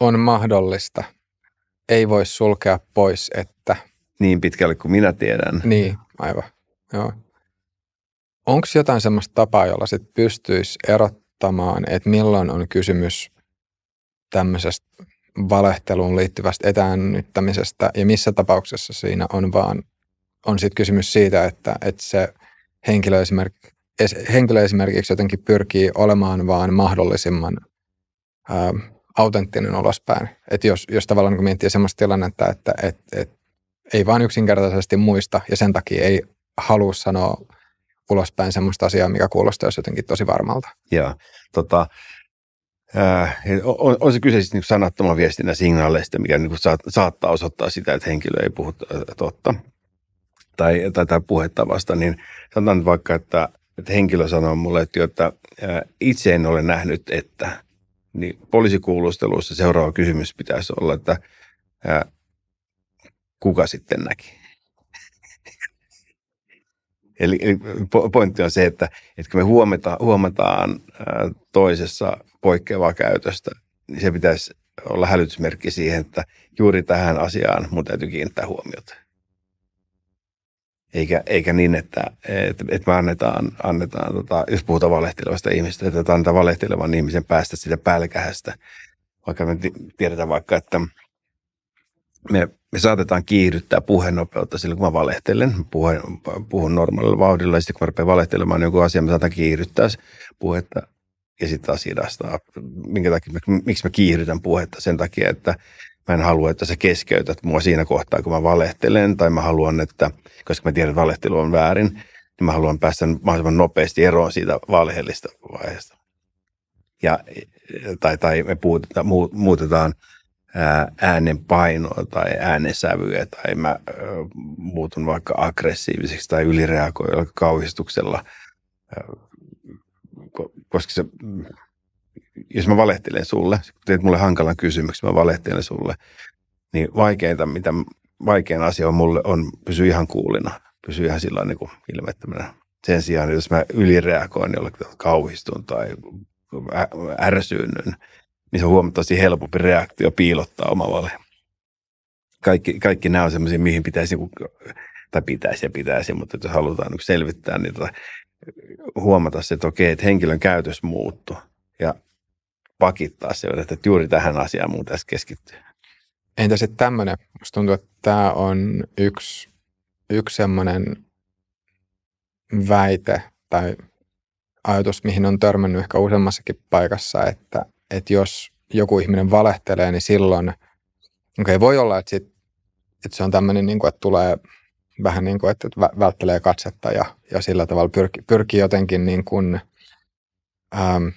Speaker 2: On mahdollista. Ei voi sulkea pois, että...
Speaker 1: Niin pitkälle kuin minä tiedän.
Speaker 2: Niin, aivan. Joo. Onko jotain sellaista tapaa, jolla sit pystyisi erottamaan, että milloin on kysymys tämmöisestä valehteluun liittyvästä etäännyttämisestä ja missä tapauksessa siinä on vaan on sitten kysymys siitä, että, että se henkilö, esimerkiksi, henkilö esimerkiksi jotenkin pyrkii olemaan vaan mahdollisimman ää, autenttinen ulospäin. Että jos, jos tavallaan niin miettii sellaista tilannetta, että et, et, ei vaan yksinkertaisesti muista ja sen takia ei halua sanoa ulospäin sellaista asiaa, mikä kuulostaa jotenkin tosi varmalta.
Speaker 1: Joo, tota, äh, on, on se kyse siis niin sanattoman viestinnän signaaleista, mikä niin saat, saattaa osoittaa sitä, että henkilö ei puhu totta tai, tai, tai puhettavasta, niin sanotaan vaikka, että, että henkilö sanoo mulle, että, että äh, itse en ole nähnyt, että, niin poliisikuulustelussa seuraava kysymys pitäisi olla, että ää, äh, kuka sitten näki? Eli, eli pointti on se, että, että kun me huomataan, huomataan toisessa poikkeavaa käytöstä, niin se pitäisi olla hälytysmerkki siihen, että juuri tähän asiaan mun täytyy kiinnittää huomiota. Eikä, eikä niin, että, että, että me annetaan, annetaan tota, jos puhutaan valehtelevasta ihmistä, että annetaan valehtelevan ihmisen päästä sitä pälkähästä. Vaikka me tiedetään vaikka, että me, me saatetaan kiihdyttää puhenopeutta silloin, kun mä valehtelen. Puhun, puhun normaalilla vauhdilla ja sitten kun mä rupean valehtelemaan joku asia, mä saatan kiihdyttää puhetta ja sitten taas hidastaa. Minkä takia, miksi mä kiihdytän puhetta? Sen takia, että mä en halua, että sä keskeytät mua siinä kohtaa, kun mä valehtelen, tai mä haluan, että, koska mä tiedän, että valehtelu on väärin, niin mä haluan päästä mahdollisimman nopeasti eroon siitä valheellista vaiheesta. Ja, tai, tai me puutetaan, muutetaan äänen painoa tai äänensävyä tai mä muutun vaikka aggressiiviseksi tai ylireagoin kauhistuksella, koska se, jos mä valehtelen sulle, kun teet mulle hankalan kysymyksen, mä valehtelen sulle, niin vaikeinta, mitä vaikein asia on mulle, on pysyä ihan kuulina, pysyä ihan sillä niin ilmettömänä. Sen sijaan, jos mä ylireagoin jollekin kauhistun tai ärsynnyn, niin se on huomattavasti helpompi reaktio piilottaa oma vale. Kaikki, kaikki nämä on sellaisia, mihin pitäisi, tai pitäisi ja pitäisi, mutta jos halutaan niin selvittää, niin tota, huomata se, että okei, että henkilön käytös muuttuu ja pakittaa se, että juuri tähän asiaan mun tässä keskittyy.
Speaker 2: Entä sitten tämmöinen? Musta tuntuu, että tämä on yksi, yksi semmoinen väite tai ajatus, mihin on törmännyt ehkä useammassakin paikassa, että että jos joku ihminen valehtelee, niin silloin, okei, okay, voi olla, että, sit, että se on tämmöinen, niin kuin, että tulee vähän niin kuin, että välttelee katsetta ja, ja sillä tavalla pyrkii, pyrkii jotenkin niin kuin, ähm,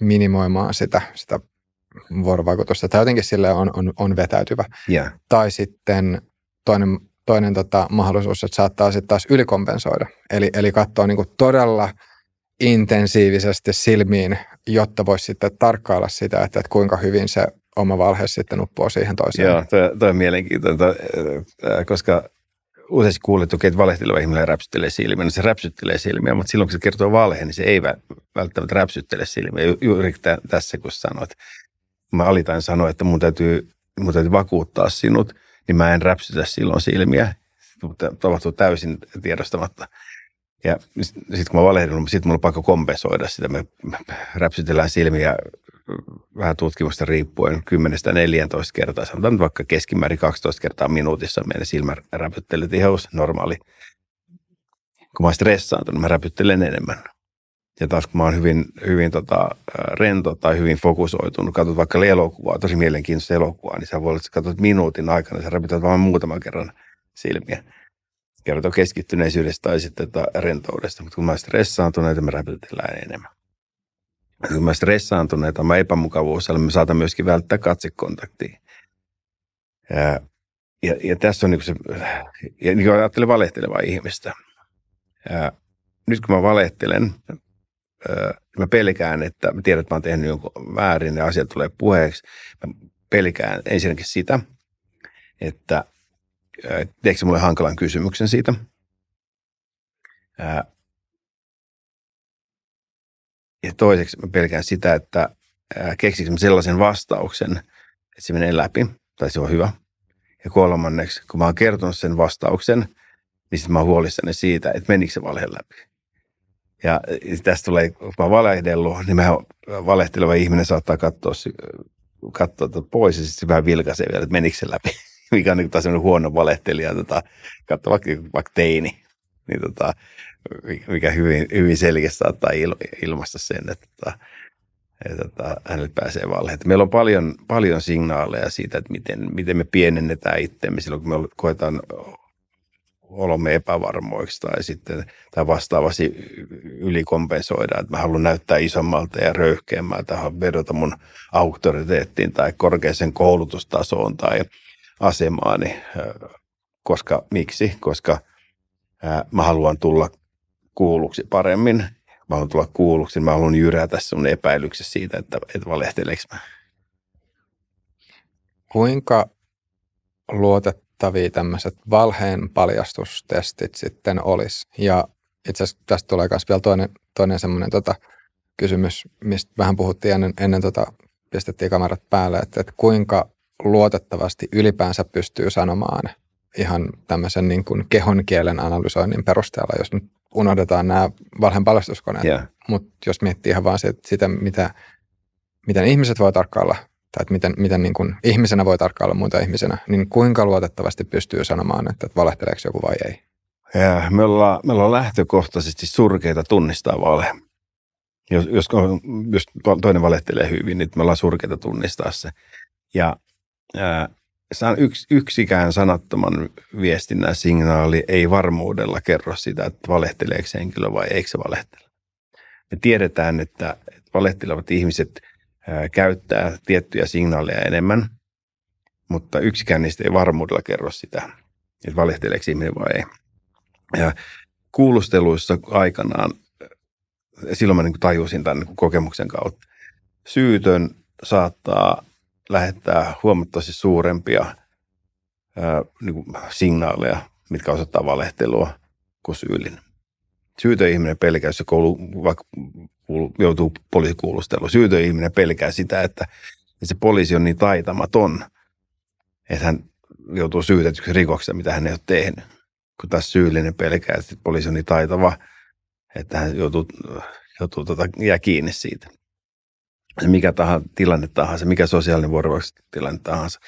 Speaker 2: minimoimaan sitä, sitä vuorovaikutusta. Tai jotenkin sille on, on, on vetäytyvä.
Speaker 1: Yeah.
Speaker 2: Tai sitten toinen, toinen tota, mahdollisuus, että saattaa sitten taas ylikompensoida. Eli, eli katsoa niin kuin todella intensiivisesti silmiin, jotta voisi sitten tarkkailla sitä, että, että kuinka hyvin se oma valhe sitten uppoo siihen toiseen.
Speaker 1: Joo, toi, on mielenkiintoista, koska useasti kuulet, että valehteleva ihminen räpsyttelee silmiä, niin se räpsyttelee silmiä, mutta silloin kun se kertoo valhe, niin se ei välttämättä räpsyttele silmiä. Juuri tässä, kun sanoit, mä alitain sanoa, että mun täytyy, mun täytyy vakuuttaa sinut, niin mä en räpsytä silloin silmiä. Mutta tapahtuu täysin tiedostamatta. Ja sitten kun mä valehdin, sitten mulla on pakko kompensoida sitä. Me räpsytellään silmiä vähän tutkimusta riippuen 10-14 kertaa. Sanotaan vaikka keskimäärin 12 kertaa minuutissa meidän silmäräpyttelytiheys, normaali kun mä stressaantunut, mä räpyttelen enemmän. Ja taas kun mä oon hyvin, hyvin tota, rento tai hyvin fokusoitunut, katsot vaikka elokuvaa, tosi mielenkiintoista elokuvaa, niin sä voit, että katsot minuutin aikana, sä räpytät vain muutaman kerran silmiä. Kertoo keskittyneisyydestä tai sitten tota rentoudesta, mutta kun mä oon stressaantunut, mä räpytellään enemmän. Kun mä stressaantuneita, mä epämukavuus, mä saatan myöskin välttää katsekontaktia. Ja, ja, ja tässä on niin se, ja niin ajattelen valehtelevaa ihmistä. Ja, nyt kun mä valehtelen, mä pelkään, että mä tiedän, että mä oon tehnyt jonkun väärin ja asiat tulee puheeksi. Mä pelkään ensinnäkin sitä, että teekö mulle hankalan kysymyksen siitä. Ja toiseksi mä pelkään sitä, että keksikö mä sellaisen vastauksen, että se menee läpi tai se on hyvä. Ja kolmanneksi, kun mä oon kertonut sen vastauksen, niin sitten mä oon huolissani siitä, että menikö se valhe läpi. Ja tästä tulee, kun mä valehdellut, niin mä valehteleva ihminen saattaa katsoa, katsoa pois ja sitten vähän vilkaisee vielä, että menikö se läpi. Mikä on niin taas huono valehtelija, tota, katso vaikka, vaikka teini, niin tota, mikä hyvin, hyvin selkeästi saattaa il, ilmaista sen, että, tota, että, että hänelle pääsee valheet. Meillä on paljon, paljon signaaleja siitä, että miten, miten me pienennetään itsemme silloin, kun me koetaan olomme epävarmoiksi tai sitten tai vastaavasti ylikompensoida, että mä haluan näyttää isommalta ja röyhkeämmältä, vedota mun auktoriteettiin tai korkeaseen koulutustasoon tai asemaani, koska miksi? Koska mä haluan tulla kuulluksi paremmin, mä haluan tulla kuulluksi, mä haluan jyrätä sun epäilyksessä siitä, että, että valehteleekö mä.
Speaker 2: Kuinka luotet mittavia tämmöiset valheen paljastustestit sitten olisi. Ja itse asiassa tästä tulee myös vielä toinen, toinen semmoinen tota, kysymys, mistä vähän puhuttiin ennen, ennen tota, pistettiin kamerat päälle, että, että kuinka luotettavasti ylipäänsä pystyy sanomaan ihan tämmöisen niin kuin kehon kielen analysoinnin perusteella, jos nyt unohdetaan nämä valheen paljastuskoneet. Yeah. Mutta jos miettii ihan vaan sitä, sitä mitä, miten ihmiset voi tarkkailla tai että miten, miten niin kuin ihmisenä voi tarkkailla muita ihmisenä, niin kuinka luotettavasti pystyy sanomaan, että, valehteleeko joku vai ei?
Speaker 1: Ja me, ollaan, me ollaan lähtökohtaisesti surkeita tunnistaa vale. Jos, jos, jos toinen valehtelee hyvin, niin me ollaan surkeita tunnistaa se. Ja ää, yks, yksikään sanattoman viestinnän signaali ei varmuudella kerro sitä, että valehteleeko henkilö vai eikö se valehtele. Me tiedetään, että valehtelevat ihmiset – käyttää tiettyjä signaaleja enemmän, mutta yksikään niistä ei varmuudella kerro sitä, että valehteleeko ihminen vai ei. Ja kuulusteluissa aikanaan, silloin mä niin tajusin tämän niin kokemuksen kautta, syytön saattaa lähettää huomattavasti suurempia ää, niin kuin signaaleja, mitkä osoittaa valehtelua kuin syyllinen. Syytön ihminen pelkää, jos se koulu, vaikka joutuu poliisikuulusteluun. Syytön ihminen pelkää sitä, että se poliisi on niin taitamaton, että hän joutuu syytetyksi rikoksesta, mitä hän ei ole tehnyt. Kun taas syyllinen pelkää, että poliisi on niin taitava, että hän joutuu, joutuu tota, jää kiinni siitä. Mikä tahansa tilanne tahansa, mikä sosiaalinen tilanne tahansa.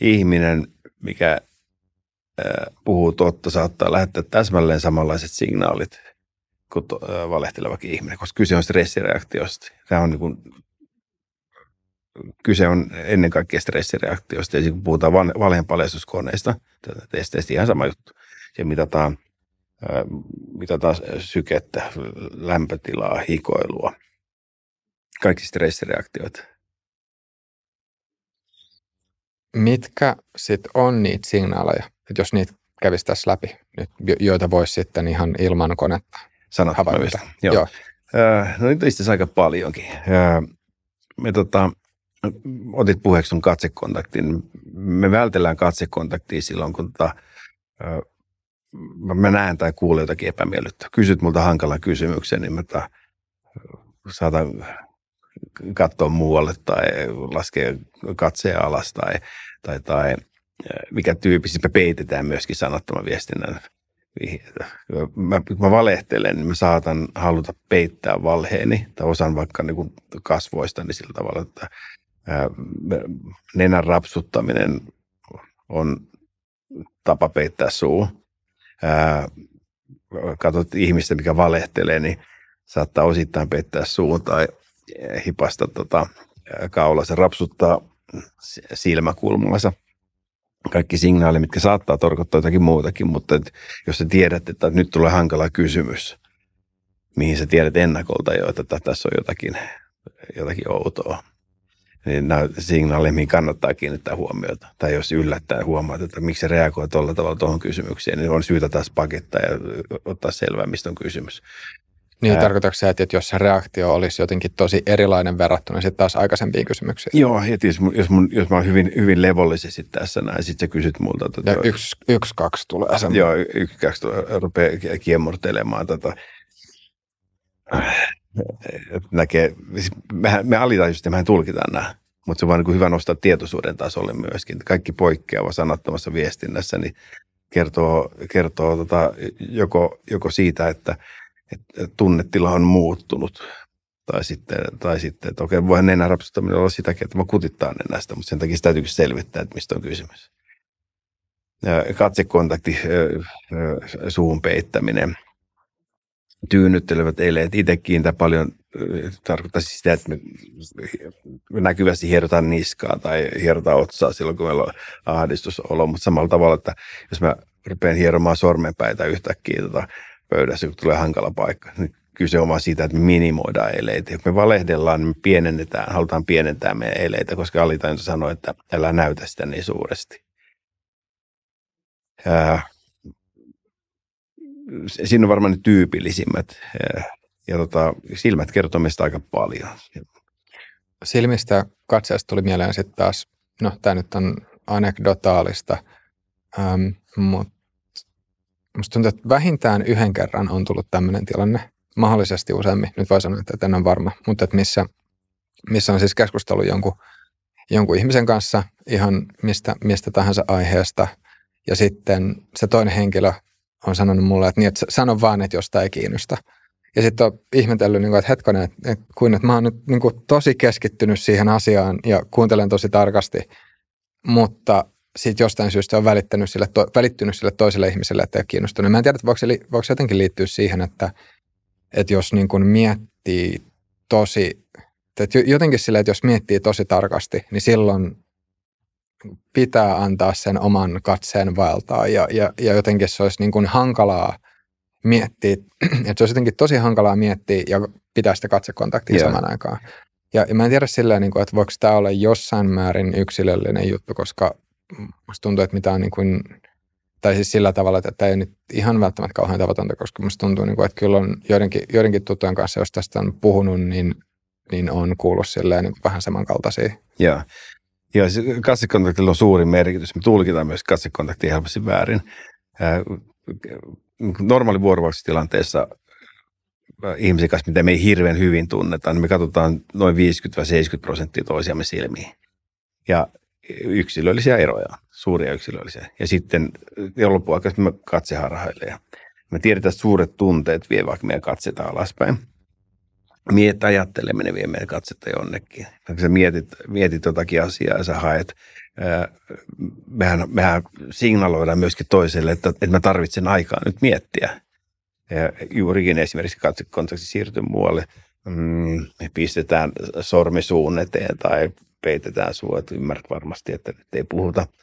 Speaker 1: Ihminen, mikä puhuu totta, saattaa lähettää täsmälleen samanlaiset signaalit – kuin valehtelevakin ihminen, koska kyse on stressireaktiosta. Tämä on niin kuin, kyse on ennen kaikkea stressireaktiosta. Ja kun puhutaan valheenpaljastuskoneista, testeistä ihan sama juttu. Ja mitataan, mitataan sykettä, lämpötilaa, hikoilua. Kaikki stressireaktioita.
Speaker 2: Mitkä sitten on niitä signaaleja, että jos niitä kävisi tässä läpi, joita voisi sitten ihan ilman konetta
Speaker 1: sanottavista. Joo. Joo. Äh, no niitä itse aika paljonkin. Äh, me tota, otit puheeksi sun katsekontaktin. Me vältellään katsekontaktia silloin, kun tota, äh, mä näen tai kuulen jotakin epämiellyttä. Kysyt multa hankalan kysymyksen, niin mä ta, saatan katsoa muualle tai laskea katseen alas tai, tai, tai mikä tyypillisesti me peitetään myöskin sanottoman viestinnän mä, kun mä valehtelen, niin mä saatan haluta peittää valheeni tai osan vaikka niin kuin kasvoista niin sillä tavalla, että ää, nenän rapsuttaminen on tapa peittää suu. Ää, katsot ihmistä, mikä valehtelee, niin saattaa osittain pettää suun tai hipasta tota, kaulassa, rapsuttaa silmäkulmansa. Kaikki signaali, mitkä saattaa tarkoittaa jotakin muutakin, mutta et, jos sä tiedät, että nyt tulee hankala kysymys, mihin sä tiedät ennakolta jo, että tässä on jotakin, jotakin outoa, niin nämä signaaleja, mihin kannattaa kiinnittää huomiota. Tai jos yllättää huomaat, että miksi se reagoi tuolla tavalla tuohon kysymykseen, niin on syytä taas pakettaa ja ottaa selvää, mistä on kysymys.
Speaker 2: Niin tarkoitatko se, että jos se reaktio olisi jotenkin tosi erilainen verrattuna sitten taas aikaisempiin kysymyksiin?
Speaker 1: Joo, että jos, jos, mun, jos mä oon hyvin, hyvin levollisesti tässä näin, sitten sä kysyt multa.
Speaker 2: Tota, ja yksi, yksi, kaksi tulee
Speaker 1: sen. Joo, yksi, kaksi tulee, rupeaa kiemurtelemaan tota, näkee, siis mehän, me alitajuisesti mehän tulkitaan nämä, mutta se on vaan niin hyvä nostaa tietoisuuden tasolle myöskin. Kaikki poikkeava sanattomassa viestinnässä niin kertoo, kertoo tota, joko, joko siitä, että, että tunnetila on muuttunut tai sitten, tai sitten että okei, voihan nenän rapsuttaminen olla sitäkin, että mä kutittaa nenästä, mutta sen takia täytyy selvittää, että mistä on kysymys. Katsekontakti, suun peittäminen, tyynnyttelevät eleet. Itse kiintää paljon, tarkoittaa sitä, että me näkyvästi hierotaan niskaa tai hierotaan otsaa silloin, kun meillä on ahdistusolo, mutta samalla tavalla, että jos mä rupean hieromaan sormenpäitä yhtäkkiä tota pöydässä, kun tulee hankala paikka, niin kyse on vaan siitä, että me minimoidaan eleitä. Jos me valehdellaan, niin me pienennetään, halutaan pienentää meidän eleitä, koska alitajunta sanoo, että älä näytä sitä niin suuresti. siinä on varmaan ne tyypillisimmät. Ja tota, silmät kertoo meistä aika paljon.
Speaker 2: Silmistä katseesta tuli mieleen sitten taas, no tämä nyt on anekdotaalista, ähm, mutta musta tuntuu, että vähintään yhden kerran on tullut tämmöinen tilanne, mahdollisesti useammin, nyt voi sanoa, että en ole varma, mutta että missä, missä on siis keskustelu jonkun, jonkun ihmisen kanssa ihan mistä, mistä tahansa aiheesta, ja sitten se toinen henkilö on sanonut mulle, että, niin, että sano vaan, että jostain ei kiinnosta. Ja sitten on ihmetellyt, niin kuin, että hetkonen, että, että kuin, että mä oon nyt niin kuin, tosi keskittynyt siihen asiaan ja kuuntelen tosi tarkasti, mutta sitten jostain syystä on välittänyt sille, to, välittynyt sille toiselle ihmiselle, että ei ole kiinnostunut. Mä en tiedä, voiko se, voiko se jotenkin liittyä siihen, että, että jos niin kuin miettii tosi, että jotenkin sille, että jos miettii tosi tarkasti, niin silloin pitää antaa sen oman katseen vaeltaa ja, ja, ja jotenkin se olisi niin kuin hankalaa miettiä, että se olisi jotenkin tosi hankalaa miettiä ja pitää sitä katsekontaktia yeah. samaan aikaan. Ja, ja mä en tiedä silleen, niin kuin, että voiko tämä olla jossain määrin yksilöllinen juttu, koska musta tuntuu, että mitään niin kuin, tai siis sillä tavalla, että tämä ei nyt ihan välttämättä kauhean tavatonta, koska musta tuntuu, niin kuin, että kyllä on joidenkin, joidenkin tuttujen kanssa, jos tästä on puhunut, niin, niin on kuullut silleen niin vähän samankaltaisia.
Speaker 1: Joo. Joo, katsekontaktilla on suuri merkitys. Me tulkitaan myös katsekontaktia helposti väärin. Normaali vuorovaikutustilanteessa ihmisen kanssa, mitä me ei hirveän hyvin tunneta, niin me katsotaan noin 50-70 prosenttia toisiamme silmiin. Ja yksilöllisiä eroja, suuria yksilöllisiä. Ja sitten loppuaikaisesti me katse harhailee. Me tiedetään, että suuret tunteet vie vaikka meidän katseta alaspäin – miet, ajatteleminen vie meidän katsetta jonnekin. Sä mietit, mietit jotakin asiaa ja sä haet, mehän, mehän signaloidaan myöskin toiselle, että, että mä tarvitsen aikaa nyt miettiä. Ja juurikin esimerkiksi katsekontakti siirtyy muualle. Mm, pistetään sormi suun eteen tai peitetään sua, että ymmärrät varmasti, että nyt ei puhuta.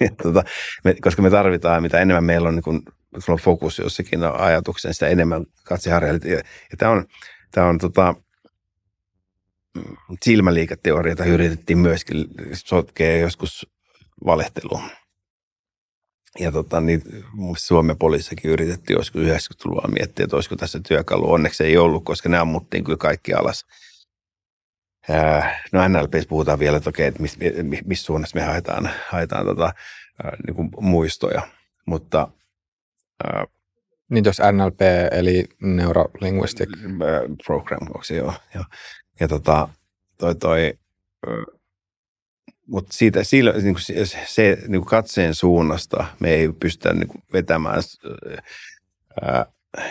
Speaker 1: Ja, tuota, me, koska me tarvitaan, mitä enemmän meillä on, niin kun sulla on fokus jossakin ajatuksen, sitä enemmän katseharjailijat. Ja, ja tämä on, Tämä on tota, silmäliiketeoria, jota yritettiin myöskin sotkea joskus valehteluun. Ja tota, niin Suomen poliissakin yritettiin joskus 90-luvulla miettiä, että olisiko tässä työkalu. Onneksi ei ollut, koska ne ammuttiin kyllä kaikki alas. No NLPssä puhutaan vielä, että okei, että missä mis suunnassa me haetaan, haetaan tota, niin kuin muistoja. Mutta
Speaker 2: niin jos NLP eli Neurolinguistic
Speaker 1: Program, onko se joo. joo. Ja tota, toi, toi, mutta siitä, sillä, niin kuin se, se niin kuin katseen suunnasta me ei pystytä niin kuin vetämään ää,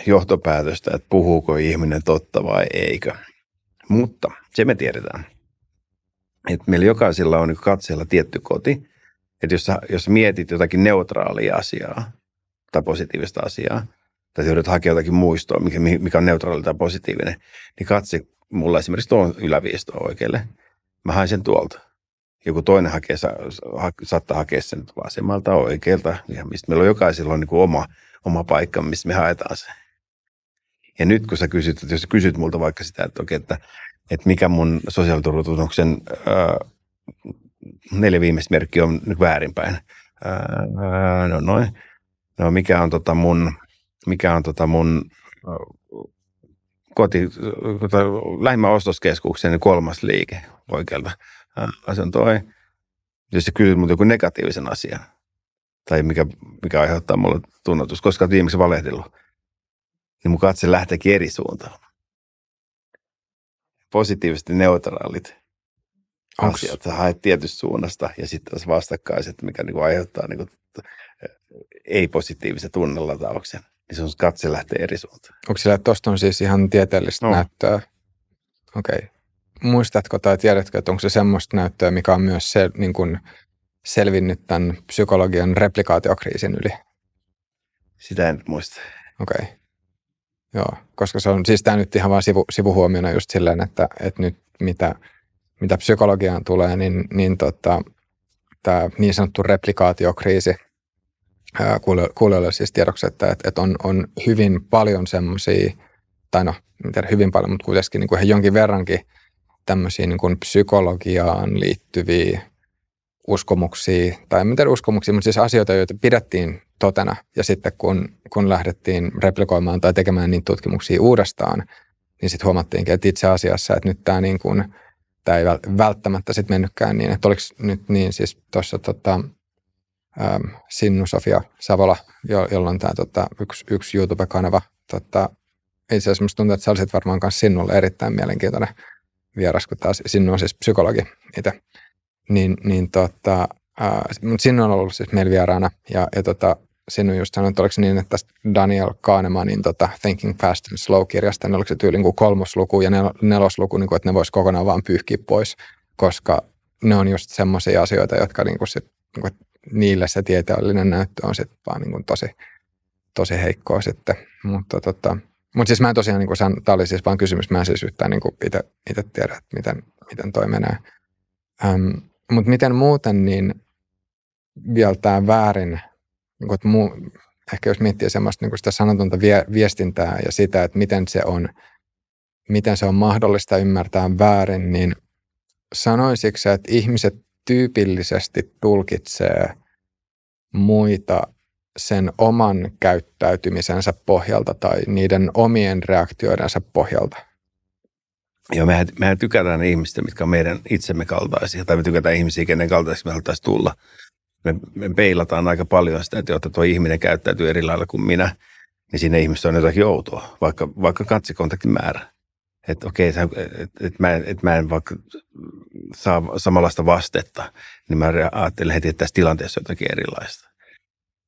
Speaker 1: johtopäätöstä, että puhuuko ihminen totta vai eikö. Mutta se me tiedetään, että meillä jokaisella on niin katseella tietty koti. Että jos, jos mietit jotakin neutraalia asiaa tai positiivista asiaa, tai yrität hakea jotakin muistoa, mikä, mikä on neutraali tai positiivinen, niin katse mulla esimerkiksi tuon yläviistoa oikealle. Mä hain sen tuolta. Joku toinen hakee, sa, ha, saattaa hakea sen vasemmalta oikealta, ja mistä meillä on jokaisella on niin oma, oma paikka, missä me haetaan se. Ja nyt kun sä kysyt, että jos sä kysyt multa vaikka sitä, että, okei, että, että mikä mun sosiaaliturvatunnuksen neljä viimeistä merkkiä on nyt väärinpäin. Ää, no noin. No mikä on tota mun, mikä on tota mun koti, tota, lähimmän ostoskeskuksen kolmas liike oikealta. Ää, se on toi. Jos sä kysyt multa joku negatiivisen asian, tai mikä, mikä aiheuttaa mulle tunnetus, koska olet viimeksi valehdellut, niin mun katse lähteekin eri suuntaan. Positiivisesti neutraalit Onks? asiat. Sä haet tietystä suunnasta ja sitten taas vastakkaiset, mikä niin kuin aiheuttaa niin kuin, ei-positiivisen tunnelatauksen. Niin sun katse lähtee eri suuntaan.
Speaker 2: Onko sillä, että tuosta on siis ihan tieteellistä no. näyttöä? Okei. Okay. Muistatko tai tiedätkö, että onko se semmoista näyttöä, mikä on myös se, niin kuin selvinnyt tämän psykologian replikaatiokriisin yli?
Speaker 1: Sitä en nyt muista.
Speaker 2: Okei. Okay. Joo, koska se on siis tämä nyt ihan vain sivu, sivuhuomiona just silleen, että, että nyt mitä – mitä psykologiaan tulee, niin, niin tota, tämä niin sanottu replikaatiokriisi, kuulijoille siis tiedoksi, että, että on, on hyvin paljon semmoisia, tai no, en tiedä hyvin paljon, mutta kuitenkin niin kuin jonkin verrankin tämmöisiä niin kuin psykologiaan liittyviä uskomuksia, tai mitä uskomuksia, mutta siis asioita, joita pidettiin totena, ja sitten kun, kun lähdettiin replikoimaan tai tekemään niitä tutkimuksia uudestaan, niin sitten huomattiinkin, että itse asiassa, että nyt tämä niin kuin – tämä ei välttämättä sitten mennytkään niin, että oliko nyt niin siis tuossa tota, ähm, Sinnu Sofia Savola, jo, jolla on tämä tota, yksi, yksi YouTube-kanava. Tota, itse asiassa tuntuu, että sä olisit varmaan myös Sinnulle erittäin mielenkiintoinen vieras, kun taas Sinnu on siis psykologi itse. Niin, niin tota, mutta Sinnu on ollut siis meillä vieraana ja, ja tota, sinun just sanoit, että oliko se niin, että tästä Daniel Kahnemanin tota Thinking Fast and Slow-kirjasta, niin oliko se tyyli niin kolmosluku ja nel- nelosluku, niin kuin, että ne voisi kokonaan vaan pyyhkiä pois, koska ne on just semmoisia asioita, jotka niin kuin sit, niin kuin, niille se tieteellinen näyttö on sitten vaan niin kuin tosi, tosi heikkoa sitten. Mutta tota, mut siis mä en tosiaan, niin kuin, tämä oli siis vaan kysymys, mä en siis yhtään niin itse tiedä, että miten, miten toi menee. Ähm, Mutta miten muuten, niin vielä tämä väärin niin että muu, ehkä jos miettii semmoista niin sitä sanotonta vie, viestintää ja sitä, että miten se on, miten se on mahdollista ymmärtää väärin, niin sanoisitko että ihmiset tyypillisesti tulkitsee muita sen oman käyttäytymisensä pohjalta tai niiden omien reaktioidensa pohjalta?
Speaker 1: Joo, mehän, mehän tykätään ihmistä, mitkä on meidän itsemme kaltaisia, tai me tykätään ihmisiä, kenen kaltaisiksi me haluttaisiin tulla me, me peilataan aika paljon sitä, että jotta tuo ihminen käyttäytyy eri lailla kuin minä, niin siinä ihmisessä on jotakin outoa, vaikka, vaikka katsikontaktin määrä. Että okei, että et, et mä, et mä en vaikka saa samanlaista vastetta, niin mä ajattelen heti, että tässä tilanteessa on jotakin erilaista.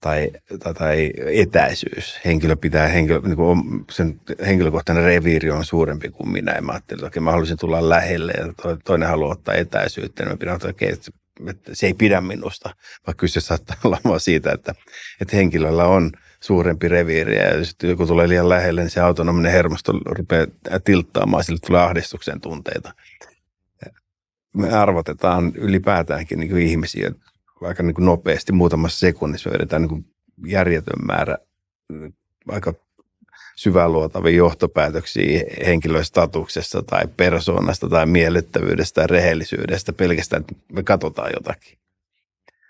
Speaker 1: Tai, tai, tai etäisyys. Henkilö pitää, henkilö, niin kuin sen henkilökohtainen reviiri on suurempi kuin minä. Ja mä ajattelin, että okei, mä haluaisin tulla lähelle ja toinen haluaa ottaa etäisyyttä. Niin mä pidän, että okei, että se ei pidä minusta, vaikka kyse saattaa olla vaan siitä, että, että henkilöllä on suurempi reviiri ja sitten joku tulee liian lähelle, niin se autonominen hermosto rupeaa tilttaamaan, sille tulee ahdistuksen tunteita. Me arvotetaan ylipäätäänkin niin ihmisiä aika niin kuin nopeasti, muutamassa sekunnissa vedetään niin kuin järjetön määrä aika syväluotavia johtopäätöksiä henkilöstatuksesta tai persoonasta tai miellyttävyydestä tai rehellisyydestä pelkästään, että me katsotaan jotakin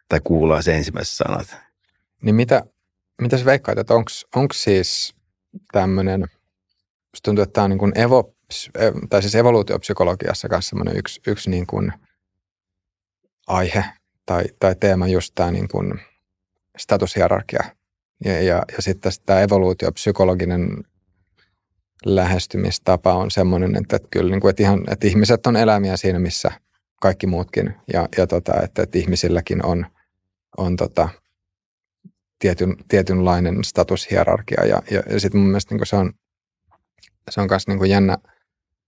Speaker 1: tai kuullaan se ensimmäiset sanat.
Speaker 2: Niin mitä, mitä sä veikkaat, että onko siis tämmöinen, tuntuu, että tämä on niin kuin evo, tai siis evoluutiopsykologiassa semmoinen yksi, yksi niin kuin aihe tai, tai teema just tämä niin kuin statushierarkia ja, ja, ja sitten tämä evoluutiopsykologinen lähestymistapa on semmoinen, että, että kyllä niin kuin, että ihan, että ihmiset on eläimiä siinä, missä kaikki muutkin. Ja, ja tota, että, että ihmisilläkin on, on tota, tietyn, tietynlainen statushierarkia. Ja, ja, ja sitten mun mielestä niin se on, se on myös niin jännä,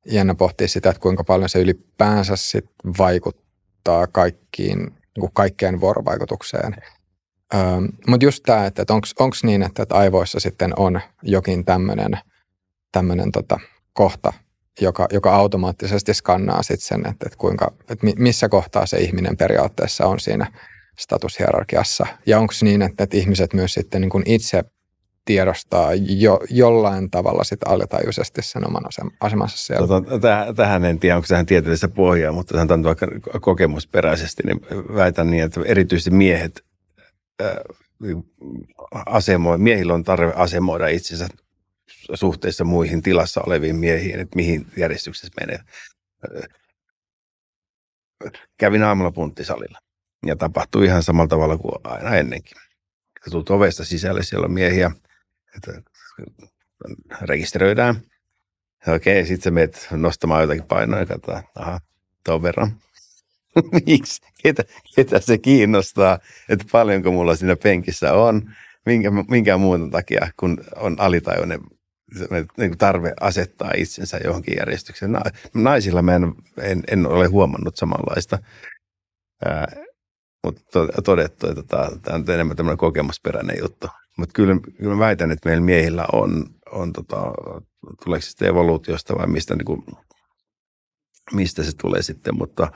Speaker 2: jännä pohtia sitä, että kuinka paljon se ylipäänsä sit vaikuttaa kaikkiin, niin kuin kaikkeen vuorovaikutukseen. Öö, Mutta just tämä, että, että onko niin, että, että aivoissa sitten on jokin tämmöinen tota, kohta, joka, joka automaattisesti skannaa sitten sen, että, että, kuinka, että missä kohtaa se ihminen periaatteessa on siinä statushierarkiassa. Ja onko niin, että, että ihmiset myös sitten niin kuin itse tiedostaa jo, jollain tavalla sit alitajuisesti sen oman asemansa siellä.
Speaker 1: Tota, täh, tähän en tiedä, onko tähän tieteellistä pohjaa, mutta sanotaan vaikka kokemusperäisesti, niin väitän niin, että erityisesti miehet äh, asemoi, miehillä on tarve asemoida itsensä suhteessa muihin tilassa oleviin miehiin, että mihin järjestyksessä menee. Kävin aamulla punttisalilla ja tapahtui ihan samalla tavalla kuin aina ennenkin. Sä tulet ovesta sisälle, siellä on miehiä, että rekisteröidään. Okei, sitten sä menet nostamaan jotakin painoa ja katsotaan, aha, tuon verran. Miksi? Ketä, ketä se kiinnostaa, että paljonko mulla siinä penkissä on, minkä, minkään muun takia, kun on alitajuinen niin tarve asettaa itsensä johonkin järjestykseen. Naisilla mä en, en, en ole huomannut samanlaista, ää, mutta todettu, että tämä on enemmän tämmöinen kokemusperäinen juttu. Mutta kyllä, kyllä mä väitän, että meillä miehillä on, on tota, tuleeko se sitten evoluutiosta vai mistä, niin kuin, mistä se tulee sitten, mutta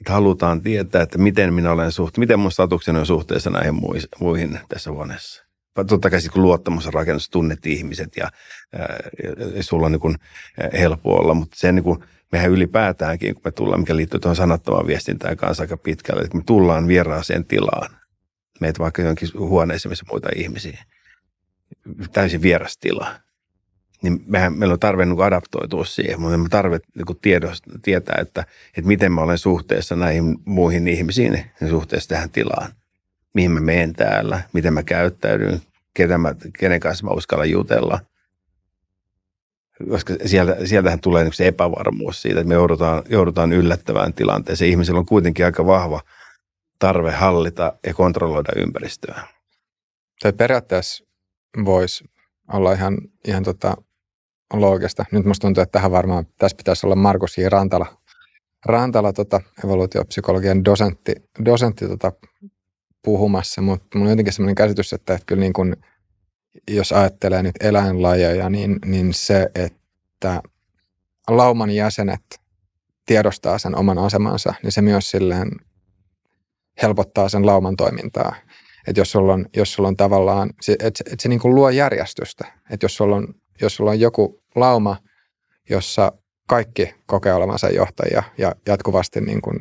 Speaker 1: että halutaan tietää, että miten minä olen suht, miten mun statukseni on suhteessa näihin muihin tässä huoneessa. Totta kai kun luottamus ja rakennus tunnet ihmiset ja, ja, ja sulla on niin kuin helppo olla, mutta se niin kuin, mehän ylipäätäänkin, kun me tullaan, mikä liittyy tuohon sanattomaan viestintään kanssa aika pitkälle, että me tullaan vieraaseen tilaan, meitä vaikka johonkin huoneeseen, missä muita ihmisiä, täysin vieras tila, niin mehän, meillä on tarve niin adaptoitua siihen, mutta me tarve niin tiedost, tietää, että, että miten mä olen suhteessa näihin muihin ihmisiin, niin suhteessa tähän tilaan. Mihin mä menen täällä, miten mä käyttäydyn, ketä mä, kenen kanssa mä uskallan jutella. Koska sieltä, sieltähän tulee niin se epävarmuus siitä, että me joudutaan, joudutaan yllättävään tilanteeseen. Ihmisellä on kuitenkin aika vahva – tarve hallita ja kontrolloida ympäristöä.
Speaker 2: Se periaatteessa voisi olla ihan, ihan tota loogista. Nyt musta tuntuu, että tähän varmaan, tässä pitäisi olla Markus J. Rantala, Rantala tota, evoluutiopsykologian dosentti, dosentti tota, puhumassa, mutta mulla on jotenkin sellainen käsitys, että, että kyllä niin kun, jos ajattelee nyt eläinlajeja, niin, niin se, että lauman jäsenet tiedostaa sen oman asemansa, niin se myös silleen helpottaa sen lauman toimintaa. Että jos sulla on, jos sulla on tavallaan, että et se niin kuin luo järjestystä. Että jos sulla on, jos sulla on joku lauma, jossa kaikki kokee olevansa johtajia ja jatkuvasti, niin kuin,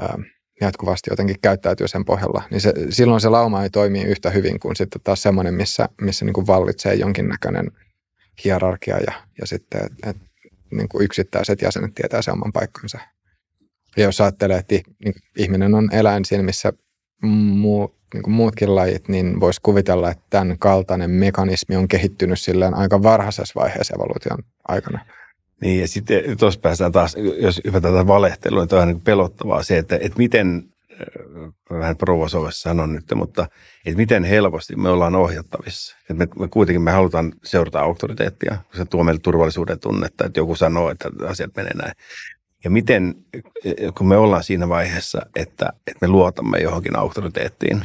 Speaker 2: ää, jatkuvasti jotenkin käyttäytyy sen pohjalla, niin se, silloin se lauma ei toimi yhtä hyvin kuin sitten taas semmoinen, missä, missä niin kuin vallitsee jonkinnäköinen hierarkia ja, ja sitten, että et, niin kuin yksittäiset jäsenet tietää sen oman paikkansa. Ja jos ajattelee, että niin ihminen on eläin siinä, missä muu, niin kuin muutkin lajit, niin voisi kuvitella, että tämän kaltainen mekanismi on kehittynyt silleen aika varhaisessa vaiheessa evoluution aikana.
Speaker 1: Niin ja sitten tuossa päästään taas, jos hypätään valehtelua, niin on niin pelottavaa se, että, että miten, äh, vähän provosoivassa sanon nyt, mutta että miten helposti me ollaan ohjattavissa. Että me, me kuitenkin me halutaan seurata auktoriteettia, se tuo meille turvallisuuden tunnetta, että joku sanoo, että asiat menee näin. Ja miten, kun me ollaan siinä vaiheessa, että, että me luotamme johonkin auktoriteettiin,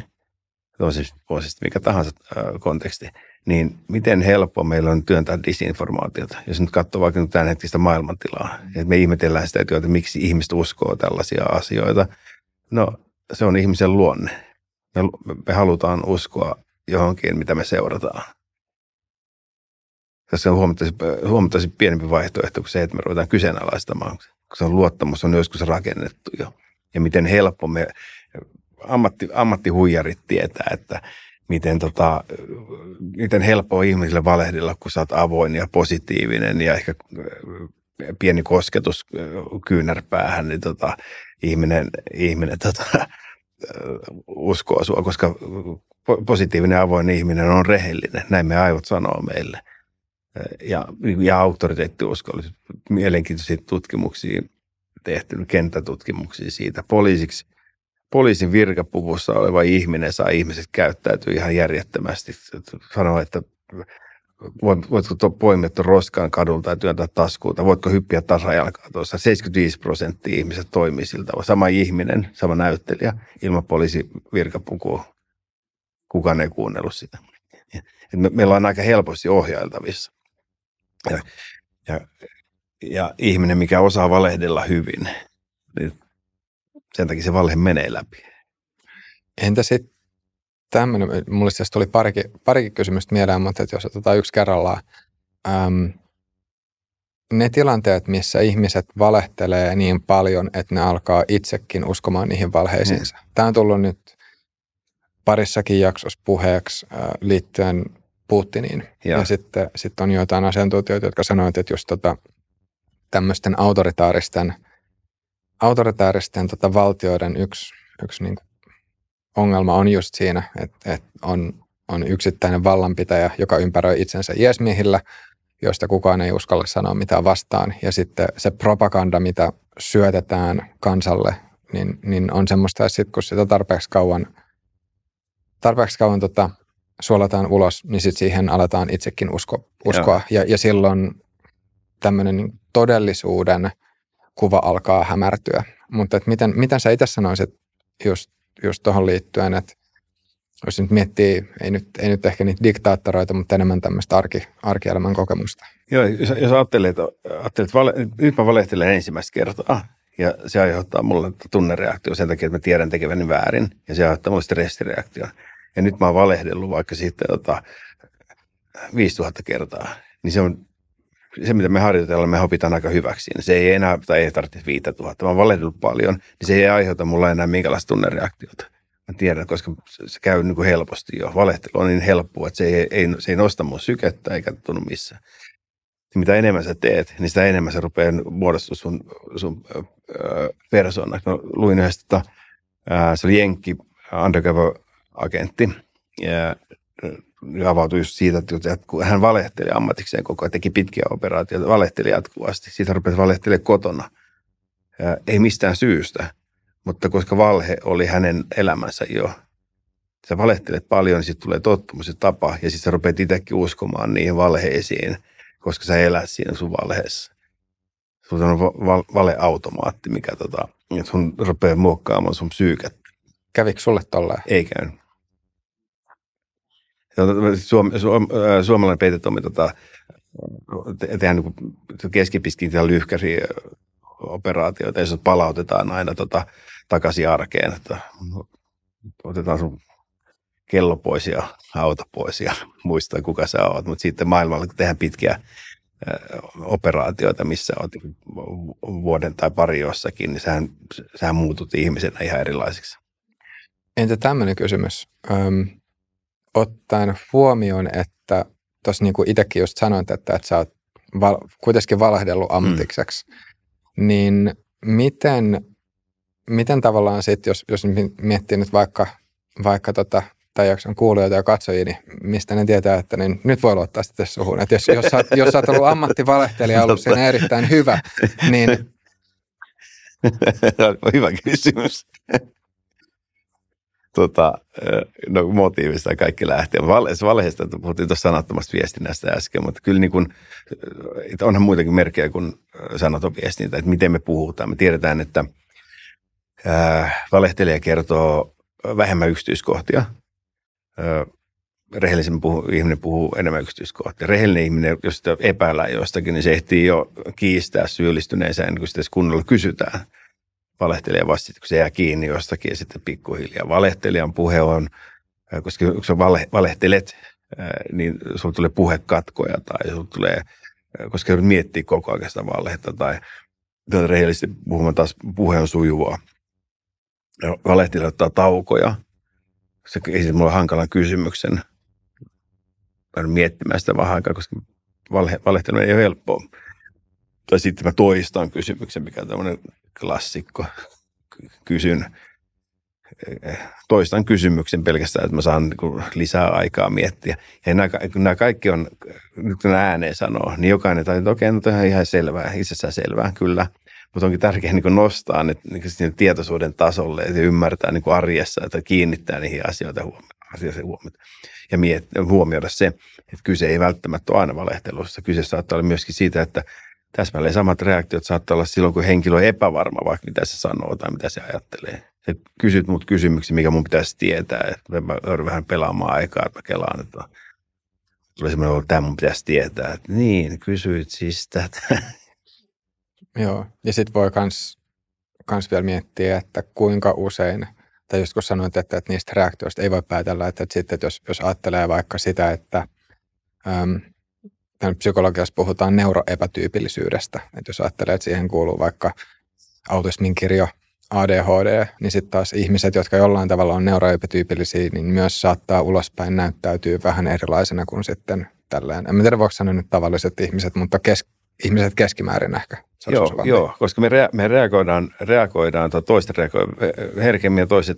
Speaker 1: siis, on siis mikä tahansa konteksti, niin miten helppo meillä on työntää disinformaatiota. Jos nyt katsoo vaikka tämän hetkistä maailmantilaa, että me ihmetellään sitä, että miksi ihmiset uskoo tällaisia asioita. No, se on ihmisen luonne. Me, me halutaan uskoa johonkin, mitä me seurataan. Tässä on huomattavasti, huomattavasti pienempi vaihtoehto kuin se, että me ruvetaan kyseenalaistamaan se luottamus on joskus rakennettu jo. Ja miten helppo me, ammatti, ammattihuijarit tietää, että miten, tota, miten helppo on ihmisille valehdilla, kun sä oot avoin ja positiivinen ja ehkä äh, pieni kosketus äh, kyynärpäähän, niin tota, ihminen, ihminen tota, äh, uskoo sua, koska positiivinen avoin ihminen on rehellinen. Näin me aivot sanoo meille ja, ja auktoriteettiuskollisuus. Mielenkiintoisia tutkimuksia tehty, kenttätutkimuksia siitä. Poliisiksi, poliisin virkapuvussa oleva ihminen saa ihmiset käyttäytyä ihan järjettömästi. Sanoo, että voitko poimia roskaan kadulta ja työntää taskuuta, voitko hyppiä tasajalkaa tuossa. 75 prosenttia ihmiset toimii siltä. Sama ihminen, sama näyttelijä ilman poliisin virkapukua kukaan ei kuunnellut sitä. Me, meillä on aika helposti ohjailtavissa. Ja, ja, ja ihminen, mikä osaa valehdella hyvin, niin sen takia se valhe menee läpi.
Speaker 2: Entä sitten tämmöinen, mulle siis tuli parikin, parikin kysymystä mieleen, mutta että jos otetaan yksi kerrallaan. Äm, ne tilanteet, missä ihmiset valehtelee niin paljon, että ne alkaa itsekin uskomaan niihin valheisiinsa. Hmm. Tämä on tullut nyt parissakin jaksossa puheeksi äh, liittyen Putiniin. Ja, ja sitten sit on joitain asiantuntijoita, jotka sanoivat, että just tota, tämmöisten autoritaaristen, autoritaaristen tota, valtioiden yksi, yksi niin ongelma on just siinä, että, että on, on yksittäinen vallanpitäjä, joka ympäröi itsensä iesmiehillä, joista kukaan ei uskalla sanoa mitään vastaan. Ja sitten se propaganda, mitä syötetään kansalle, niin, niin on semmoista, että sitten kun sitä tarpeeksi kauan, tarpeeksi kauan tota, suolataan ulos, niin sitten siihen aletaan itsekin usko, uskoa. Ja, ja silloin tämmöinen niin todellisuuden kuva alkaa hämärtyä. Mutta miten, miten sä itse sanoisit just, just tuohon liittyen, että jos nyt miettii, ei nyt, ei nyt ehkä niitä diktaattoroita, mutta enemmän tämmöistä arki, arkielämän kokemusta.
Speaker 1: Joo, jos, jos ajattelee, että, ajattelee, että vale, nyt mä valehtelen ensimmäistä kertaa, ja se aiheuttaa mulle tunnereaktio sen takia, että mä tiedän tekeväni väärin, ja se aiheuttaa mulle stressireaktio. Ja nyt mä oon valehdellut vaikka sitten tota, 5000 kertaa, niin se on se, mitä me harjoitellaan, me opitaan aika hyväksi. Niin se ei enää, tai ei tarvitse 5000. Mä oon valehdellut paljon, niin se ei aiheuta mulla enää minkälaista tunnereaktiota. Mä tiedän, koska se käy niin kuin helposti jo. Valehtelu on niin helppoa, että se ei, ei, se ei nosta mun sykettä eikä tunnu missään. Ja mitä enemmän sä teet, niin sitä enemmän se rupeaa muodostua sun, sun äh, persoonaksi. Mä luin yhdestä, äh, se oli Jenkki undercover-agentti, ja avautui just siitä, että kun hän valehteli ammatikseen koko ajan, teki pitkiä operaatioita, valehteli jatkuvasti. Siitä rupesi valehtelemaan kotona. Ja ei mistään syystä, mutta koska valhe oli hänen elämänsä jo. Sä valehtelet paljon, niin sitten tulee tottumus ja tapa, ja sitten sä rupeat itsekin uskomaan niihin valheisiin, koska sä elät siinä sun valheessa. Sulla on val- valeautomaatti, mikä tota, sun rupeaa muokkaamaan sun psyykettä.
Speaker 2: Kävikö sulle tolleen?
Speaker 1: Ei käynyt. Suom, suom, suomalainen peitetoimi tota, tehdään niin keskipiskin lyhkäisiä operaatioita, ja palautetaan aina tota, takaisin arkeen, että otetaan sun kello pois ja auto pois ja muistaa kuka sä oot, mutta sitten maailmalla kun tehdään pitkiä operaatioita, missä olet vuoden tai pari jossakin, niin sähän, sähän muutut ihmisenä ihan erilaisiksi.
Speaker 2: Entä tämmöinen kysymys? Öm, ottaen huomioon, että tuossa niin kuin itsekin just sanoit, että, että sä oot val, kuitenkin valehdellut mm. ammatikseksi, mm. niin miten, miten tavallaan sitten, jos, jos miettii nyt vaikka, vaikka tota, tai jakson kuulijoita ja katsojia, niin mistä ne tietää, että niin nyt voi luottaa sitten suhun. Että jos, jos, sä, jos sä oot ollut ammattivalehtelija ollut siinä erittäin hyvä, niin...
Speaker 1: hyvä kysymys tota, no, motiivista kaikki lähti. Valheesta puhuttiin tuossa sanattomasta viestinnästä äsken, mutta kyllä niin kuin, onhan muitakin merkkejä kuin sanaton viestintä, että miten me puhutaan. Me tiedetään, että ää, valehtelija kertoo vähemmän yksityiskohtia. Ää, rehellisen puhu, ihminen puhuu enemmän yksityiskohtia. Rehellinen ihminen, jos sitä epäillään jostakin, niin se ehtii jo kiistää syyllistyneensä ennen kuin sitä kunnolla kysytään – valehtelija vasta, kun se jää kiinni jostakin ja sitten pikkuhiljaa. Valehtelijan puhe on, koska kun sä vale, valehtelet, niin sulla tulee puhekatkoja tai sulla tulee, koska joudut miettiä koko ajan sitä valehetta tai rehellisesti puhumaan taas puhe on sujuvaa. Valehtelija ottaa taukoja. Se esittää mulle hankalan kysymyksen. Mä miettimään sitä vähän aikaa, koska valhe, ei ole helppoa. Tai sitten mä toistan kysymyksen, mikä on tämmöinen klassikko. Kysyn, toistan kysymyksen pelkästään, että mä saan niin lisää aikaa miettiä. Ja nämä, kaikki on, nyt kun ääneen sanoo, niin jokainen tai että okei, no on ihan selvää, itsessään selvää, kyllä. Mutta onkin tärkeää niin nostaa ne, niin tietoisuuden tasolle ja ymmärtää niin arjessa, että kiinnittää niihin asioita huomiota. Ja miet, huomioida se, että kyse ei välttämättä ole aina valehtelussa. Kyse saattaa olla myöskin siitä, että täsmälleen samat reaktiot saattaa olla silloin, kun henkilö on epävarma, vaikka mitä se sanoo tai mitä se ajattelee. sä kysyt mut kysymyksiä, mikä mun pitäisi tietää. Että mä joudun vähän pelaamaan aikaa, että mä kelaan, että tuli semmoinen, että tämä mun pitäisi tietää. Että niin, kysyit siis tätä.
Speaker 2: Joo, ja sitten voi kans, kans vielä miettiä, että kuinka usein, tai just kun sanoit, että, että niistä reaktioista ei voi päätellä, että, että sitten että jos, jos ajattelee vaikka sitä, että äm, psykologiassa puhutaan neuroepätyypillisyydestä, että jos ajattelee, että siihen kuuluu vaikka autismin kirjo, ADHD, niin sitten taas ihmiset, jotka jollain tavalla on neuroepätyypillisiä, niin myös saattaa ulospäin näyttäytyy vähän erilaisena kuin sitten tälleen. En tiedä, voiko sanoa nyt tavalliset ihmiset, mutta kes, ihmiset keskimäärin ehkä.
Speaker 1: Joo, joo, koska me, rea- me reagoidaan, reagoidaan tai toiset reagoidaan herkemmin ja toiset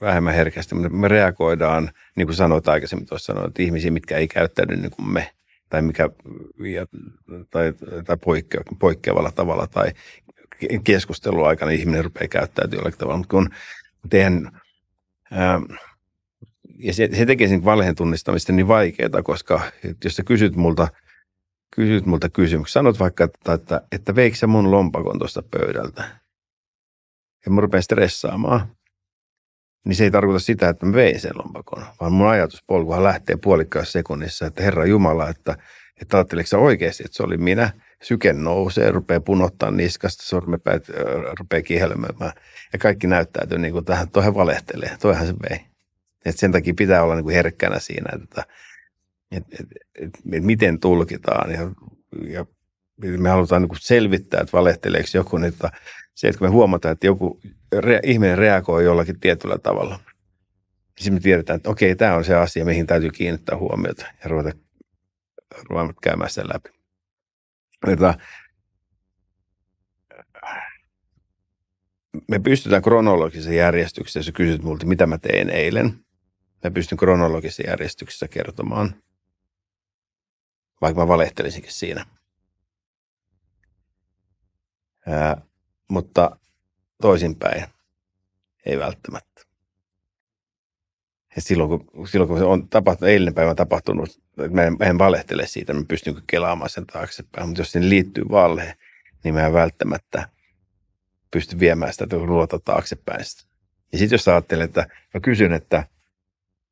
Speaker 1: vähemmän herkästi, mutta me reagoidaan, niin kuin sanoit aikaisemmin tuossa sanoin, että ihmisiä, mitkä ei käyttäydy niin kuin me tai, mikä, tai, tai poikkea, poikkeavalla tavalla tai keskustelun aikana ihminen rupeaa käyttäytymään jollakin tavalla. Mutta kun teidän, ää, ja se, se tekee sen valheen tunnistamista niin vaikeaa, koska jos sä kysyt multa, kysyt multa kysymyksen, sanot vaikka, että, että, että veikö sä mun lompakon tuosta pöydältä? Ja mä rupean stressaamaan. Niin se ei tarkoita sitä, että mä vein sen lompakon, vaan mun ajatuspolkuhan lähtee puolikkaassa sekunnissa, että Herra Jumala, että, että ajatteliko oikeasti, että se oli minä – syke nousee, rupeaa punottaa niskasta, sormepäät rupeaa kihelmöimään. Ja kaikki näyttäytyy niin kuin tähän, toihan valehtelee, toihan se vei. Et sen takia pitää olla niin kuin herkkänä siinä, että, että, että, että, että miten tulkitaan. Ja, ja me halutaan niin selvittää, että valehteleeko joku, niin että se, että kun me huomataan, että joku re, ihminen reagoi jollakin tietyllä tavalla, niin sitten me tiedetään, että okei, tämä on se asia, mihin täytyy kiinnittää huomiota ja ruveta, ruveta käymään sen läpi että me pystytään kronologisessa järjestyksessä, jos kysyt multa, mitä mä tein eilen, mä pystyn kronologisessa järjestyksessä kertomaan, vaikka mä valehtelisinkin siinä. Ää, mutta toisinpäin ei välttämättä. Ja silloin, kun, silloin, kun se on tapahtunut, eilinen päivä on tapahtunut, mä en, mä en valehtele siitä, mä pystyn kelaamaan sen taaksepäin. Mutta jos sinne liittyy valhe, niin mä en välttämättä pysty viemään sitä luota taaksepäin. Ja sitten jos ajattelee, että mä kysyn, että,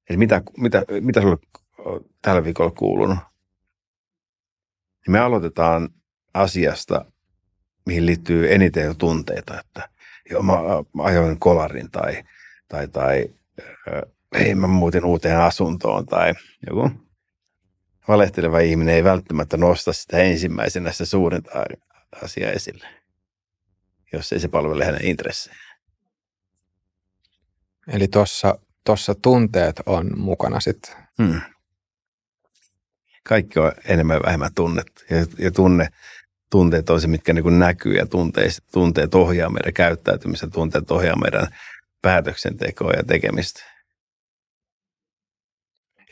Speaker 1: että mitä, mitä, mitä sulle tällä viikolla kuulunut, niin me aloitetaan asiasta, mihin liittyy eniten jo tunteita, että joo, mä, mä ajoin kolarin tai, tai, tai ei mä muutin uuteen asuntoon tai joku valehteleva ihminen ei välttämättä nosta sitä ensimmäisenä sitä suurinta asiaa esille, jos ei se palvele hänen intressejä.
Speaker 2: Eli tuossa tossa tunteet on mukana sitten. Hmm.
Speaker 1: Kaikki on enemmän ja vähemmän tunnet. Ja, ja tunne, tunteet on se, mitkä niin näkyy ja tunteet, tunteet ohjaa meidän käyttäytymistä, tunteet ohjaa meidän päätöksentekoa ja tekemistä.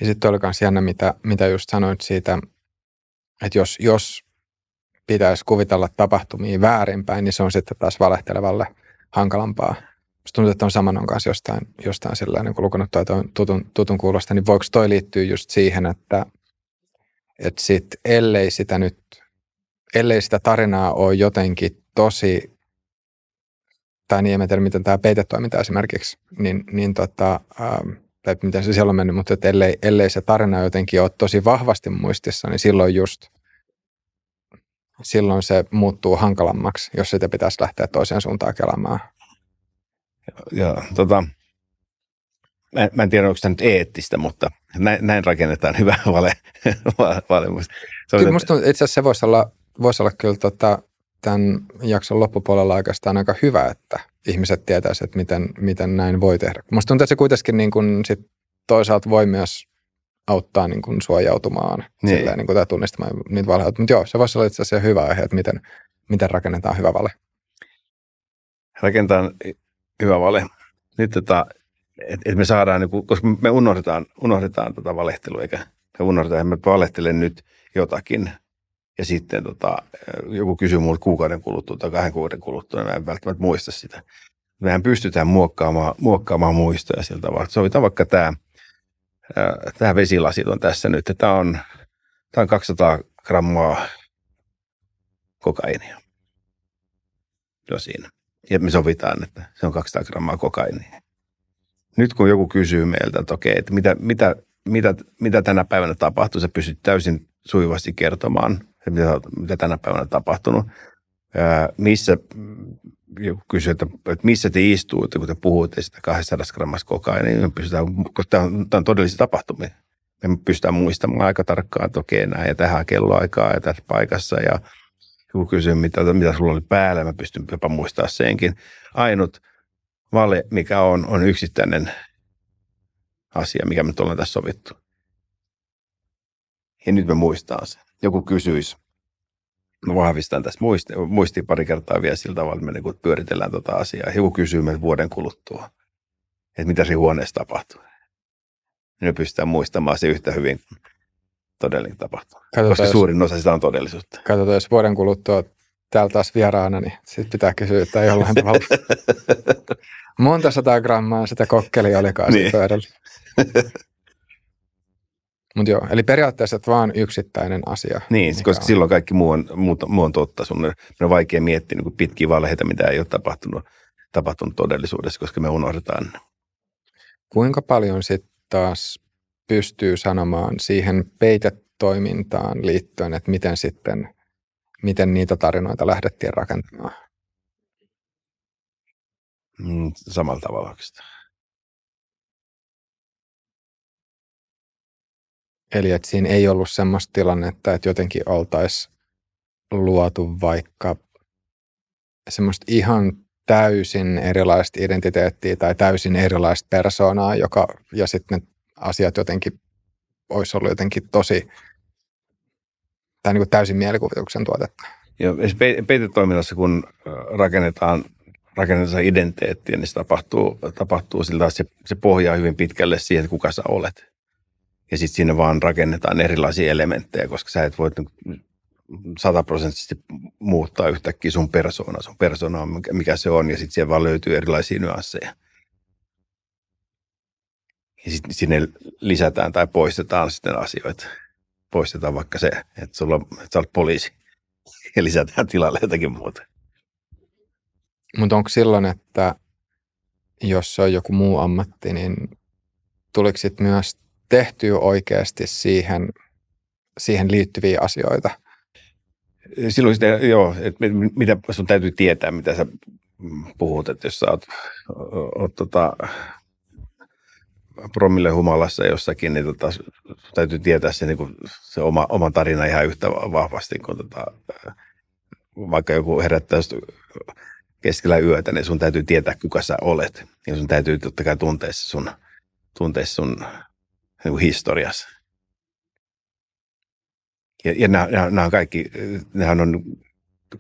Speaker 2: Ja sitten oli myös jännä, mitä, mitä just sanoit siitä, että jos, jos pitäisi kuvitella tapahtumia väärinpäin, niin se on sitten taas valehtelevalle hankalampaa. Musta tuntuu, että on saman kanssa jostain, jostain sillä niin lukenut toi tutun, tutun kuulosta, niin voiko toi liittyä just siihen, että, että sit, ellei sitä nyt, ellei sitä tarinaa ole jotenkin tosi, tai niin en tiedä, miten tämä peitetoiminta esimerkiksi, niin, niin tota, ähm, tai miten se siellä on mennyt, mutta että ellei, ellei se tarina jotenkin ole tosi vahvasti muistissa, niin silloin just silloin se muuttuu hankalammaksi, jos sitä pitäisi lähteä toiseen suuntaan kelaamaan.
Speaker 1: Joo, tota, mä, mä en tiedä, onko tämä nyt eettistä, mutta näin, näin rakennetaan hyvä vale. vale.
Speaker 2: Se kyllä musta itse asiassa se voisi olla, voisi olla kyllä tota, tämän jakson loppupuolella oikeastaan aika hyvä, että ihmiset tietäisivät, että miten, miten näin voi tehdä. Musta tuntuu, että se kuitenkin niin kuin sit toisaalta voi myös auttaa niin kuin suojautumaan niin. Silleen, niin kuin, tai tunnistamaan niitä valheita. Mutta joo, se voisi olla itse asiassa hyvä aihe, että miten, miten rakennetaan hyvä vale.
Speaker 1: Rakentaa hyvä vale. Nyt tota, että et me saadaan, niin kuin, koska me unohdetaan, unohdetaan tota valehtelua, eikä me unohdetaan, että me valehtelen nyt jotakin, ja sitten tota, joku kysyy mulle kuukauden kuluttua tai kahden kuukauden kuluttua, niin mä en välttämättä muista sitä. Mehän pystytään muokkaamaan, muokkaamaan muistoja siltä tavalla. Sovitaan vaikka tämä, tämä vesilasi on tässä nyt. Tämä on, tämä on 200 grammaa kokainia. Jo siinä. ja me sovitaan, että se on 200 grammaa kokainia. Nyt kun joku kysyy meiltä, että okei, että mitä, mitä, mitä, mitä tänä päivänä tapahtuu, sä pystyt täysin sujuvasti kertomaan, mitä, mitä tänä päivänä on tapahtunut. Ää, missä, joku kysyy, että, että missä te istuutte, kun te puhutte sitä 200 grammasta kokainia, niin me pystytään, koska tämä on, tämä on todellisia tapahtumia. Me pystytään muistamaan aika tarkkaan, että okei, näin ja tähän kelloaikaa ja tässä paikassa ja joku kysyy, mitä, mitä sulla oli päällä, mä pystyn jopa muistaa senkin. Ainut vale, mikä on, on yksittäinen asia, mikä me ollaan tässä sovittu. Ja nyt me muistaa sen. Joku kysyisi, mä vahvistan tässä muisti, muisti pari kertaa vielä sillä tavalla, että me niin pyöritellään tuota asiaa. Joku kysyy meiltä vuoden kuluttua, että mitä siinä huoneessa tapahtuu. Me pystytään muistamaan se yhtä hyvin kuin todellinen tapahtuma. Katsotaan, Koska jos, suurin osa sitä on todellisuutta.
Speaker 2: Katsotaan, jos vuoden kuluttua täällä taas vieraana, niin sitten pitää kysyä, että jollain tavalla. Monta sataa grammaa sitä kokkeli olikaan niin. pöydällä. Mutta joo, eli periaatteessa että vaan yksittäinen asia.
Speaker 1: Niin, koska on. silloin kaikki muu on, muu, muu on totta. Sun on, on vaikea miettiä niin pitkiä valheita, mitä ei ole tapahtunut, tapahtunut todellisuudessa, koska me unohdetaan.
Speaker 2: Kuinka paljon sitten taas pystyy sanomaan siihen peitetoimintaan liittyen, että miten sitten, miten niitä tarinoita lähdettiin rakentamaan?
Speaker 1: Mm, samalla tavalla
Speaker 2: Eli että siinä ei ollut semmoista tilannetta, että jotenkin oltaisiin luotu vaikka semmoista ihan täysin erilaista identiteettiä tai täysin erilaista persoonaa, joka, ja sitten ne asiat jotenkin olisi ollut jotenkin tosi tai niin kuin täysin mielikuvituksen tuotetta.
Speaker 1: Joo, peitetoiminnassa kun rakennetaan, rakennetaan identiteettiä, niin se tapahtuu, tapahtuu sillä että se, se pohjaa hyvin pitkälle siihen, että kuka sä olet. Ja sitten siinä vaan rakennetaan erilaisia elementtejä, koska sä et voi sataprosenttisesti muuttaa yhtäkkiä sun persoona. Sun persona on mikä se on ja sitten siellä vaan löytyy erilaisia nyansseja. Ja sitten sinne lisätään tai poistetaan sitten asioita. Poistetaan vaikka se, että, sulla, että sä olet poliisi ja lisätään tilalle jotakin muuta.
Speaker 2: Mutta onko silloin, että jos se on joku muu ammatti, niin tuliko sitten myös tehtyä oikeasti siihen, siihen liittyviä asioita?
Speaker 1: Silloin sitä, joo, että mitä sun täytyy tietää, mitä sä puhut, että jos sä oot, oot tota, promille humalassa jossakin, niin tota, täytyy tietää se, niin kuin, se oma, oma tarina ihan yhtä vahvasti kuin tota, vaikka joku herättää keskellä yötä, niin sun täytyy tietää, kuka sä olet. Ja sun täytyy totta kai tuntea sun, tuntea sun niin historiassa. Ja, ja nämä, nämä, nämä on kaikki, nehän on,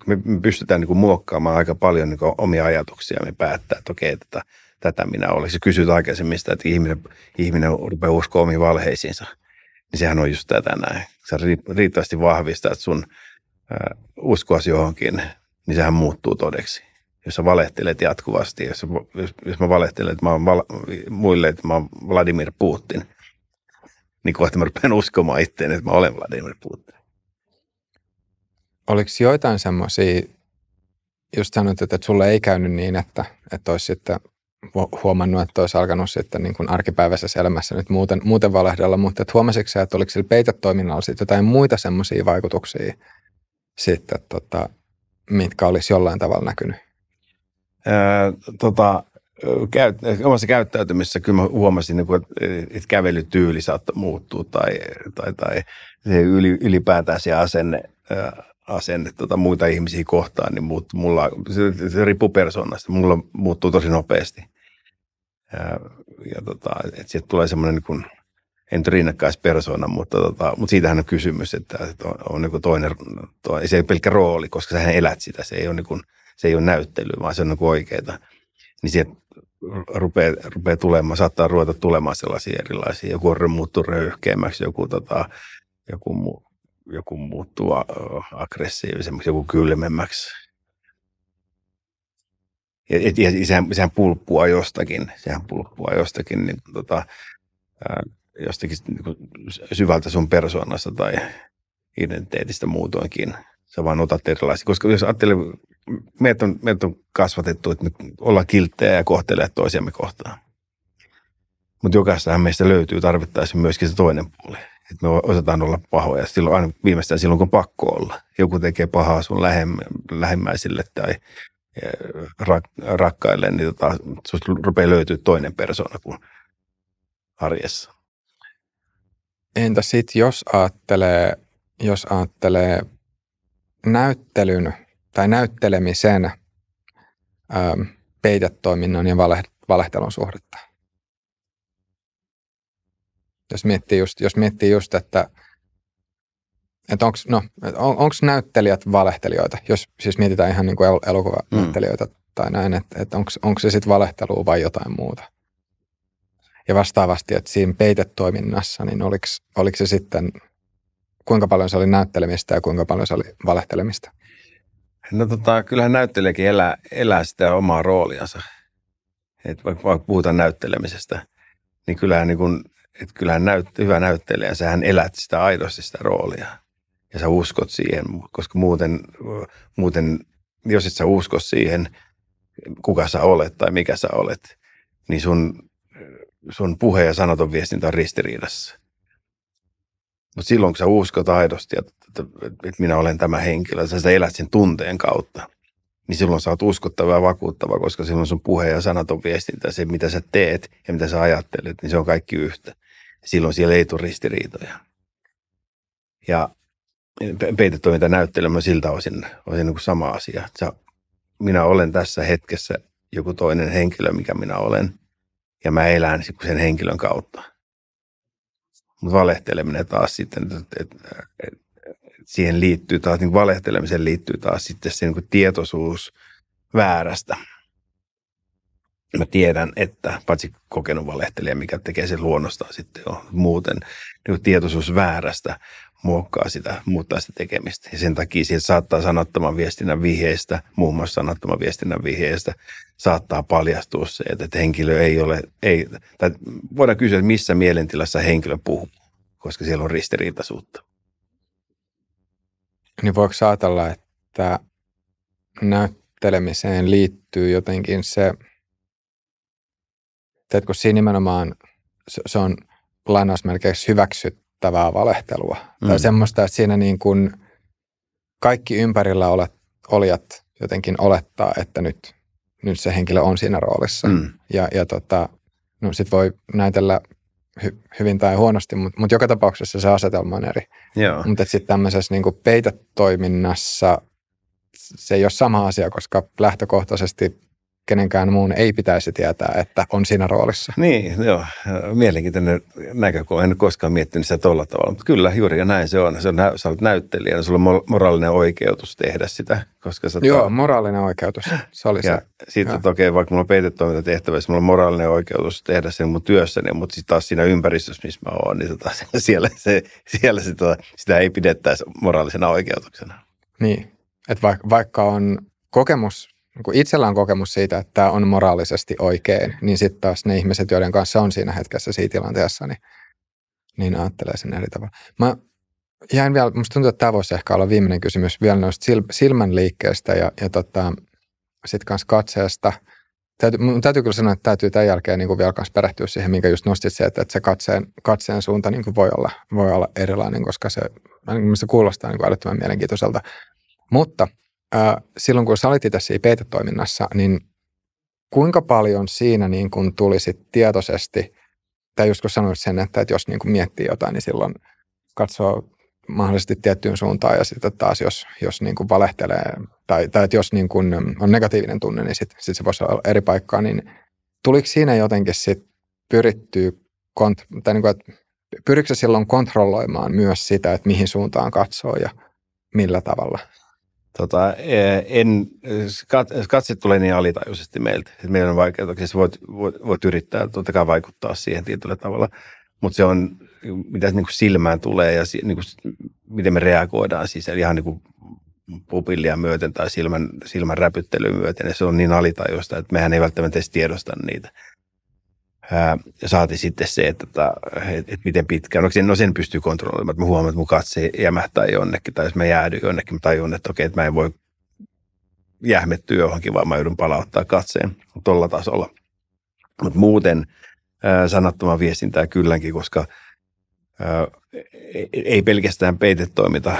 Speaker 1: me pystytään niin kuin muokkaamaan aika paljon niin kuin omia ajatuksia. Me päättää, että okei, että tätä minä olen. Se kysyt aikaisemmin sitä, että ihminen, ihminen rupeaa uskoa omiin valheisiinsa. Niin sehän on just tätä näin. Sä riittävästi vahvistaa sun äh, uskoasi johonkin, niin sehän muuttuu todeksi. Jos sä valehtelet jatkuvasti, jos, jos, jos mä valehtelen että mä oon val, muille, että mä oon Vladimir Putin, niin kohta mä rupean uskomaan itteen, että mä olen Vladimir Putin.
Speaker 2: Oliko joitain semmoisia, just sanoit, että sulle ei käynyt niin, että, että olisi sitten huomannut, että olisi alkanut sitten niin kuin arkipäiväisessä elämässä nyt muuten, muuten valehdella, mutta että huomasitko sä, että oliko sillä peitetoiminnalla sitten jotain muita semmoisia vaikutuksia sitten, tota, mitkä olisi jollain tavalla näkynyt?
Speaker 1: Ää, tota, omassa käyttäytymisessä kyllä mä huomasin, niin että kävelytyyli saattoi muuttua tai, tai, tai se ylipäätään se asenne, asenne tota, muita ihmisiä kohtaan, niin muut, mulla, se, se riippuu persoonasta. Mulla muuttuu tosi nopeasti. Ja, ja tota, että sieltä tulee semmoinen niin kuin, en rinnakkaispersona, mutta, tota, mutta siitähän on kysymys, että, että on, on niin toinen, toinen, se ei ole pelkkä rooli, koska sähän elät sitä, se ei ole, niin kuin, se ei ole näyttely, vaan se on niin oikeaa. Niin sieltä rupeaa, rupeaa tulemaan, saattaa ruveta tulemaan sellaisia erilaisia, joku on muuttuu röyhkeämmäksi, joku, tota, joku, joku muuttuu aggressiivisemmaksi, joku kylmemmäksi. Ja, ja, ja sehän, sehän pulppua jostakin, sehän pulppua jostakin, niin, tota, ää, jostakin niin syvältä sun persoonasta tai identiteetistä muutoinkin. Sä vaan otat erilaisia, koska jos ajattelee meitä on, meitä on kasvatettu, että me ollaan kilttejä ja kohtelee toisiamme kohtaan. Mutta jokaisestahan meistä löytyy tarvittaessa myöskin se toinen puoli. Että me osataan olla pahoja silloin, aina viimeistään silloin, kun pakko olla. Joku tekee pahaa sun lähem, lähimmäisille tai rak, rakkaille, niin tota, susta rupeaa löytyä toinen persona kuin arjessa.
Speaker 2: Entä sitten, jos ajattelee, jos ajattelee näyttelyn tai näyttelemisen ähm, peitetoiminnan ja valehtelun suhdetta? Jos miettii just, jos miettii just että, että onko no, on, näyttelijät valehtelijoita, jos siis mietitään ihan niin kuin el- elokuvanäyttelijöitä mm. tai näin, että, että onko se sitten valehtelua vai jotain muuta. Ja vastaavasti, että siinä peitetoiminnassa, niin oliko, oliko se sitten, kuinka paljon se oli näyttelemistä ja kuinka paljon se oli valehtelemistä?
Speaker 1: No tota, kyllähän näyttelijäkin elää, elää sitä omaa rooliansa. Et vaikka, vaikka puhutaan näyttelemisestä, niin kyllähän, niin kun, et kyllähän näyt, hyvä näyttelijä, sähän elät sitä aidosti sitä roolia. Ja sä uskot siihen, koska muuten, muuten jos et sä usko siihen, kuka sä olet tai mikä sä olet, niin sun, sun puhe ja sanaton viestintä on ristiriidassa. Mutta silloin, kun sä uskot aidosti, että, että, että minä olen tämä henkilö, sä elät sen tunteen kautta, niin silloin sä oot uskottava ja vakuuttava, koska silloin sun puhe ja sanaton viestintä, se mitä sä teet ja mitä sä ajattelet, niin se on kaikki yhtä. Silloin siellä ei tule ristiriitoja. Ja peitetoiminta näyttelemään siltä osin, osin niin kuin sama asia. Sä, minä olen tässä hetkessä joku toinen henkilö, mikä minä olen, ja mä elän sen henkilön kautta. Mutta valehteleminen taas sitten, että et, et, siihen liittyy taas, niin valehtelemiseen liittyy taas sitten se niin tietoisuus väärästä. Mä tiedän, että paitsi kokenut valehtelija, mikä tekee sen luonnostaan sitten jo muuten, niin tietoisuus väärästä muokkaa sitä, muuttaa sitä tekemistä. Ja sen takia siihen saattaa sanattoman viestinnän vihjeistä, muun muassa sanattoman viestinnän vihjeistä, saattaa paljastua se, että henkilö ei ole, ei, tai voidaan kysyä, että missä mielentilassa henkilö puhuu, koska siellä on ristiriitaisuutta.
Speaker 2: Niin voiko ajatella, että näyttelemiseen liittyy jotenkin se, kun siinä nimenomaan se on lainausmerkeissä hyväksyttävää valehtelua, mm. tai semmoista, että siinä niin kuin kaikki ympärillä olet, olijat jotenkin olettaa, että nyt nyt se henkilö on siinä roolissa. Mm. Ja, ja tota, no sit voi näytellä hy, hyvin tai huonosti, mutta mut joka tapauksessa se asetelma on eri. Mutta sitten tämmöisessä niin peitetoiminnassa se ei ole sama asia, koska lähtökohtaisesti kenenkään muun ei pitäisi tietää, että on siinä roolissa.
Speaker 1: Niin, joo. Mielenkiintoinen näkökulma. En koskaan miettinyt sitä tuolla tavalla, mutta kyllä juuri ja näin se on. Se on sä olet näyttelijä, sulla on moraalinen oikeutus tehdä sitä. Koska sä
Speaker 2: joo, ta- moraalinen oikeutus. Se oli
Speaker 1: ja
Speaker 2: se.
Speaker 1: Sitten okei, okay, vaikka mulla on peitetoiminta tehtävässä, mulla on moraalinen oikeutus tehdä sen mun työssäni, mutta sitten taas siinä ympäristössä, missä mä oon, niin tota, siellä, se, siellä sitä, sitä ei pidettäisi moraalisena oikeutuksena.
Speaker 2: Niin, että vaikka, vaikka on kokemus kun itsellä on kokemus siitä, että tämä on moraalisesti oikein, niin sitten taas ne ihmiset, joiden kanssa on siinä hetkessä siinä tilanteessa, niin, niin ajattelee sen eri tavalla. Mä jäin vielä, musta tuntuu, että tämä voisi ehkä olla viimeinen kysymys vielä noista silmän liikkeestä ja, ja tota, sitten kanssa katseesta. Täytyy, mun täytyy kyllä sanoa, että täytyy tämän jälkeen niin kuin vielä kanssa perehtyä siihen, minkä just nostit se, että, että se katseen, katseen suunta niin kuin voi, olla, voi olla erilainen, koska se, se kuulostaa niin kuin älyttömän mielenkiintoiselta. Mutta silloin kun sä olit itse siinä peitetoiminnassa, niin kuinka paljon siinä niin kun tuli sit tietoisesti, tai just kun sanoit sen, että, että jos niin kun miettii jotain, niin silloin katsoo mahdollisesti tiettyyn suuntaan ja sitten taas jos, jos niin kuin valehtelee tai, tai että jos niin kuin on negatiivinen tunne, niin sitten sit se voisi olla eri paikkaa, niin tuliko siinä jotenkin sitten pyrittyä, kont- tai niin kuin, että pyrikö silloin kontrolloimaan myös sitä, että mihin suuntaan katsoo ja millä tavalla?
Speaker 1: Tota, e, en, katse tulee niin alitajuisesti meiltä, meidän on vaikeuksia. Voit, voit, voit yrittää totta kai vaikuttaa siihen tietyllä tavalla, mutta se on, mitä niin kuin silmään tulee ja niin kuin, miten me reagoidaan siis ihan niin kuin pupillia myöten tai silmän, silmän räpyttelyä myöten. Ja se on niin alitajuista, että mehän ei välttämättä edes tiedosta niitä. Ää, saati sitten se, että, että, että, että miten pitkään, no sen, no sen pystyy kontrolloimaan, että mä huomaan, että mun katse jämähtää jonnekin, tai jos mä jäädyn jonnekin, mä tajun, että okei, että mä en voi jähmettyy johonkin, vaan mä joudun palauttaa katseen tuolla tasolla. Mutta muuten ää, sanattoman viestintää kylläkin, koska ää, ei pelkästään peitetoiminta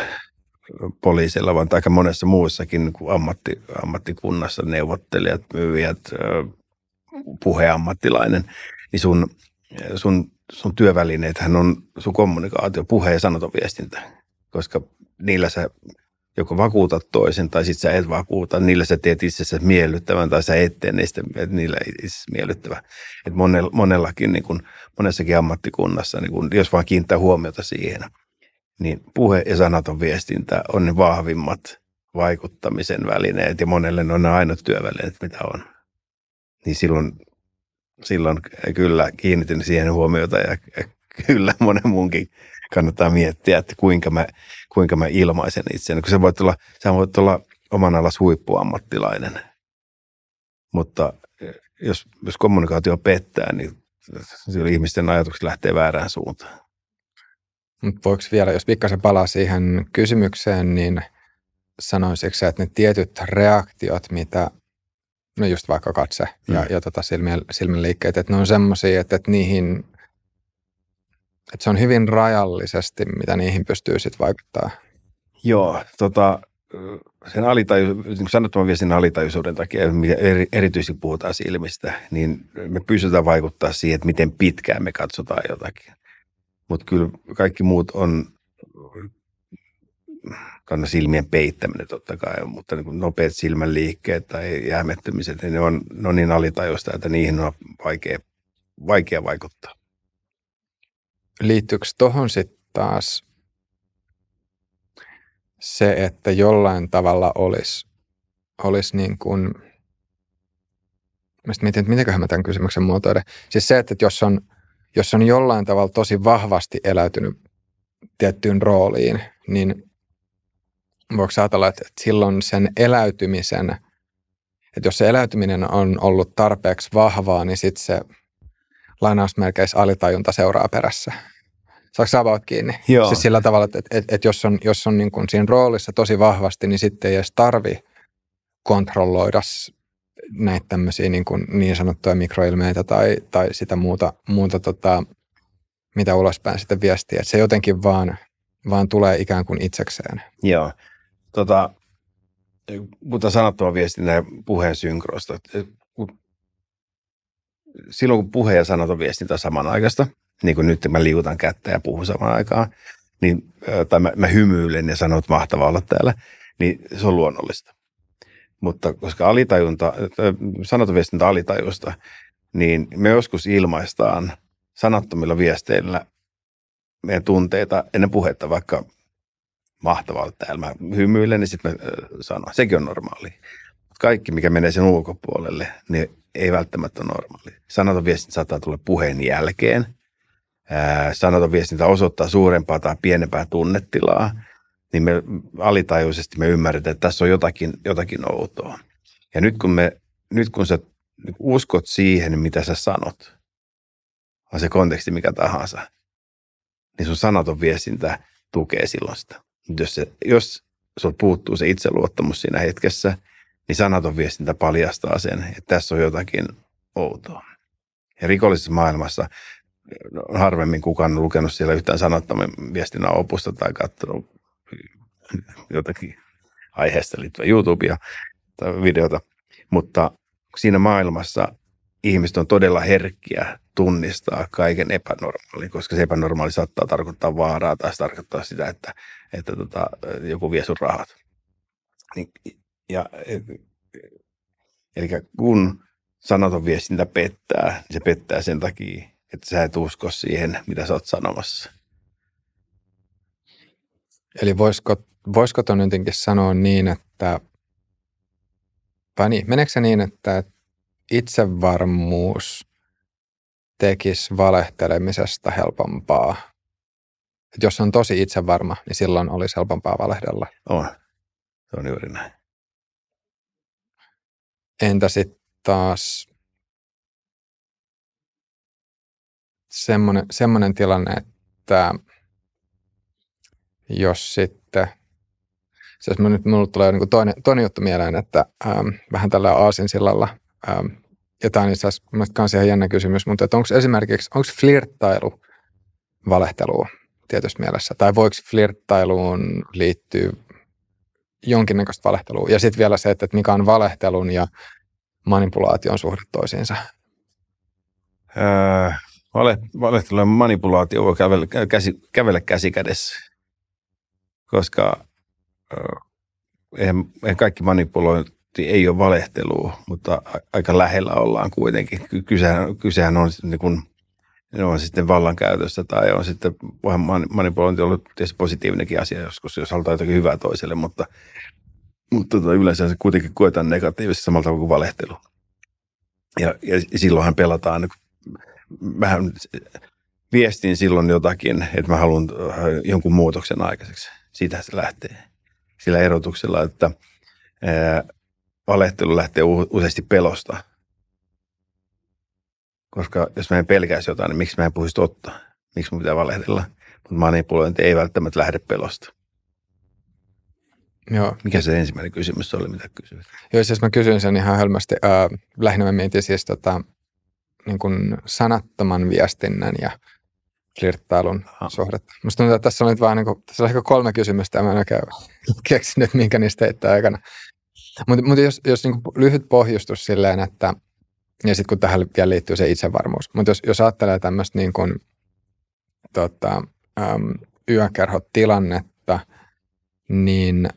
Speaker 1: poliisilla, vaan aika monessa muussakin niin ammatti, ammattikunnassa, neuvottelijat, myyjät, puheammattilainen, niin sun, sun, sun työvälineethän on sun kommunikaatio, puhe ja sanoton viestintä, koska niillä sä joko vakuutat toisen tai sitten sä et vakuuta, niillä sä teet itsesi miellyttävän tai sä et tee niistä, että niillä itse miellyttävä. Et monella, monellakin, niin kun, monessakin ammattikunnassa, niin kun, jos vaan kiinnittää huomiota siihen, niin puhe ja sanaton viestintä on ne vahvimmat vaikuttamisen välineet ja monelle ne on ne ainut työvälineet, mitä on. Niin silloin, silloin kyllä kiinnitin siihen huomiota ja kyllä monen munkin kannattaa miettiä, että kuinka mä, kuinka mä ilmaisen itseäni. Kun sä voit olla, sä voit olla oman alas huippuammattilainen, mutta eh, jos, jos kommunikaatio pettää, niin ihmisten ajatukset lähtee väärään suuntaan.
Speaker 2: Voiko vielä, jos pikkasen palaa siihen kysymykseen, niin sanoisitko että ne tietyt reaktiot, mitä, no just vaikka katse mm. ja, ja tota silmien, silmien liikkeet, että ne on semmoisia, että, että niihin, että se on hyvin rajallisesti, mitä niihin pystyy sitten vaikuttaa.
Speaker 1: Joo, tota, sen alitaju, niin sanottoman viestin alitajuisuuden takia, erityisesti puhutaan silmistä, niin me pystytään vaikuttaa siihen, että miten pitkään me katsotaan jotakin. Mutta kyllä kaikki muut on kannan silmien peittäminen totta kai, mutta niin nopeat silmän liikkeet tai jäämettymiset, niin ne on, ne on niin alitajuista, että niihin on vaikea, vaikea vaikuttaa.
Speaker 2: Liittyykö tuohon sitten taas se, että jollain tavalla olisi, olisi niin kuin, mä mietin, että mitenköhän mä tämän kysymyksen muotoiden. Siis se, että jos on – jos on jollain tavalla tosi vahvasti eläytynyt tiettyyn rooliin, niin voiko ajatella, että silloin sen eläytymisen, että jos se eläytyminen on ollut tarpeeksi vahvaa, niin sitten se lainausmerkeissä alitajunta seuraa perässä. Saako sä about kiinni?
Speaker 1: Joo.
Speaker 2: Siis sillä tavalla, että, että, että jos on, jos on niin kuin siinä roolissa tosi vahvasti, niin sitten ei edes tarvi kontrolloida näitä tämmöisiä niin, kuin niin sanottuja mikroilmeitä tai, tai sitä muuta, muuta tota, mitä ulospäin sitten viestiä. Että se jotenkin vaan, vaan tulee ikään kuin itsekseen.
Speaker 1: Joo. Tota, mutta sanottua viestintä puheen synkrosta. Silloin kun puhe ja sanoton viestintä on samanaikaista, niin kuin nyt mä liutan kättä ja puhun samaan aikaan, niin, tai mä, mä hymyilen ja sanon, että mahtavaa olla täällä, niin se on luonnollista. Mutta koska alitajunta, sanotoviestintä alitajusta, niin me joskus ilmaistaan sanattomilla viesteillä meidän tunteita ennen puhetta, vaikka mahtavaa täällä. Mä hymyilen, niin sitten mä sanon, sekin on normaali. Kaikki, mikä menee sen ulkopuolelle, niin ei välttämättä ole normaali. Sanaton viestintä saattaa tulla puheen jälkeen. Sanaton viestintä osoittaa suurempaa tai pienempää tunnetilaa niin me alitajuisesti me ymmärretään, että tässä on jotakin, jotakin outoa. Ja nyt kun, me, nyt kun sä uskot siihen, mitä sä sanot, on se konteksti mikä tahansa, niin sun sanaton viestintä tukee silloin sitä. Jos, se, jos sul puuttuu se itseluottamus siinä hetkessä, niin sanaton viestintä paljastaa sen, että tässä on jotakin outoa. Ja rikollisessa maailmassa no, harvemmin kukaan lukenut siellä yhtään sanottoman viestinnän opusta tai katsonut jotakin aiheesta liittyvää YouTubea tai videota, mutta siinä maailmassa ihmiset on todella herkkiä tunnistaa kaiken epänormaalin, koska se epänormaali saattaa tarkoittaa vaaraa tai se tarkoittaa sitä, että, että tota, joku vie sun rahat. Niin, ja, eli kun sanoton viestintä pettää, niin se pettää sen takia, että sä et usko siihen, mitä sä oot sanomassa.
Speaker 2: Eli voisiko, voisiko ton jotenkin sanoa niin, että vai niin, meneekö se niin, että itsevarmuus tekisi valehtelemisesta helpompaa? Et jos on tosi itsevarma, niin silloin olisi helpompaa valehdella.
Speaker 1: On. Se on juuri näin.
Speaker 2: Entä sitten taas semmoinen, semmoinen tilanne, että jos sitten, siis nyt mulle tulee niin toinen, toinen juttu mieleen, että ähm, vähän tällä aasinsillalla, ähm, ja tämä on itse asiassa myös ihan jännä kysymys, mutta onko esimerkiksi, onko flirttailu valehtelua tietyssä mielessä, tai voiko flirttailuun liittyä jonkinnäköistä valehtelua, ja sitten vielä se, että mikä on valehtelun ja manipulaation suhde toisiinsa?
Speaker 1: Öö, valehtelu ja manipulaatio voi kävellä käsi, kävellä käsi kädessä, koska öö, eihän, eihän kaikki manipulointi ei ole valehtelua, mutta aika lähellä ollaan kuitenkin. Kysehän, kysehän on niin kuin, on sitten vallankäytöstä tai on sitten manipulointi ollut tietysti positiivinenkin asia joskus, jos halutaan jotakin hyvää toiselle, mutta, mutta tota, yleensä se kuitenkin koetaan negatiivisesti samalla tavalla kuin valehtelu. Ja, ja silloinhan pelataan niin vähän viestin silloin jotakin, että mä haluan äh, jonkun muutoksen aikaiseksi. Siitä se lähtee. Sillä erotuksella, että ää, valehtelu lähtee useasti pelosta. Koska jos mä en pelkäisi jotain, niin miksi mä en puhuisi totta? Miksi mun pitää valehdella? Mutta manipulointi ei välttämättä lähde pelosta. Joo. Mikä se ensimmäinen kysymys oli, mitä kysyit?
Speaker 2: Joo, siis mä kysyin sen ihan hölmästi. Äh, lähinnä mä mietin siis tota, niin kuin sanattoman viestinnän ja flirttailun ah. suhdetta. Musta tuntuu, että tässä on nyt vaan niin kuin, tässä on ehkä kolme kysymystä ja mä en oikein keksinyt, minkä niistä heittää aikana. Mutta mut jos, jos niin lyhyt pohjustus silleen, että ja sitten kun tähän vielä liittyy se itsevarmuus. Mutta jos, jos ajattelee tämmöistä niin kuin, tota, äm, yökerhotilannetta, niin,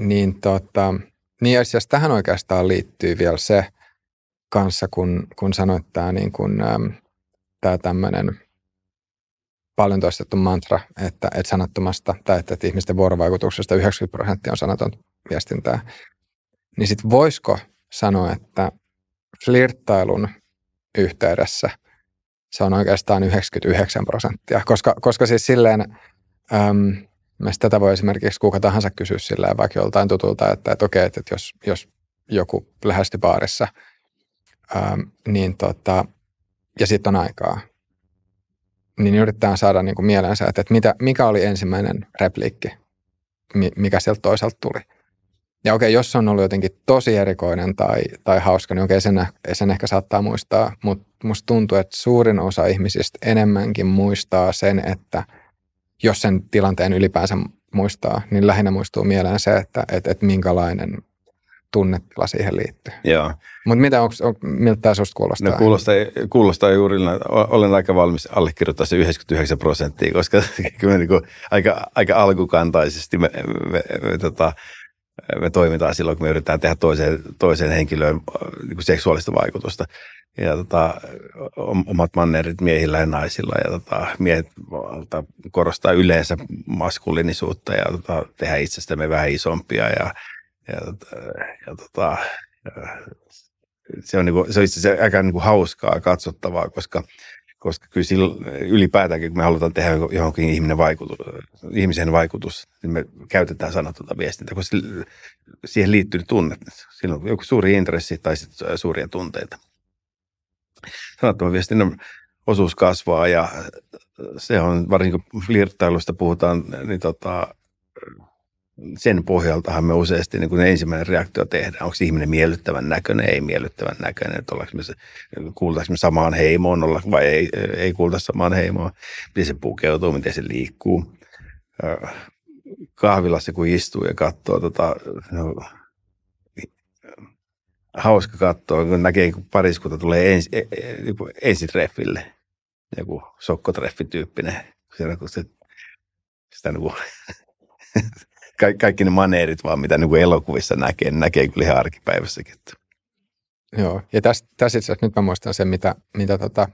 Speaker 2: niin, tota, niin itse asiassa tähän oikeastaan liittyy vielä se kanssa, kun, kun sanoit tämä niin tämä tämmöinen paljon toistettu mantra, että, että sanattomasta tai että, että ihmisten vuorovaikutuksesta 90 prosenttia on sanaton viestintää, niin sitten voisiko sanoa, että flirttailun yhteydessä se on oikeastaan 99 prosenttia, koska, koska siis silleen, äm, tätä voi esimerkiksi kuka tahansa kysyä silleen vaikka joltain tutulta, että, että okei, että jos, jos joku lähestyy baarissa, äm, niin tota, ja sitten on aikaa, niin yritetään saada niin kuin mieleensä, että, että mitä, mikä oli ensimmäinen repliikki, mikä sieltä toisaalta tuli. Ja okei, jos on ollut jotenkin tosi erikoinen tai, tai hauska, niin okei, sen, sen ehkä saattaa muistaa, mutta musta tuntuu, että suurin osa ihmisistä enemmänkin muistaa sen, että jos sen tilanteen ylipäänsä muistaa, niin lähinnä muistuu mieleen se, että, että, että minkälainen tunnetila siihen liittyy.
Speaker 1: Joo.
Speaker 2: Mutta mitä, onko, on, miltä tämä susta kuulostaa?
Speaker 1: No kuulostaa, kuulostaa juuri, olen aika valmis allekirjoittaa se 99 prosenttia, koska kyllä niin kuin aika, aika alkukantaisesti me, me, me, me tota, me toimitaan silloin, kun me yritetään tehdä toiseen, toiseen henkilöön niin kuin seksuaalista vaikutusta. Ja tota, omat mannerit miehillä ja naisilla. Ja tota, miehet korostaa yleensä maskuliinisuutta ja tota, tehdä itsestämme vähän isompia. Ja, ja, tota, ja, tota, se on, niin kuin, se on itse asiassa aika niin kuin hauskaa katsottavaa, koska – koska kyllä sillä, ylipäätäänkin, kun me halutaan tehdä johonkin ihminen vaikutus, ihmisen vaikutus, niin me käytetään sanatonta viestintää, koska siihen liittyy tunnet. Siinä on joku suuri intressi tai sitten suuria tunteita. Sanattoman viestinnän osuus kasvaa ja se on, varsinkin kun flirttailusta puhutaan, niin tota, sen pohjaltahan me useasti niin kun ensimmäinen reaktio tehdään. Onko ihminen miellyttävän näköinen, ei miellyttävän näköinen, että ollaanko me, kuultaanko me samaan heimoon? Olla, vai ei, ei kuulta samaan heimoon, miten se pukeutuu, miten se liikkuu. Kahvilassa kun istuu ja katsoo, tota, no, hauska katsoa, kun näkee, kun pariskunta tulee ensi, e, e, ensitreffille, joku sokkotreffityyppinen, siellä kun se, sitä niin kuin, ka- kaikki ne maneerit vaan, mitä niin kuin elokuvissa näkee, niin näkee kyllä ihan arkipäivässäkin.
Speaker 2: Joo, ja tässä, tässä itse asiassa nyt mä muistan sen, mitä, mitä tota,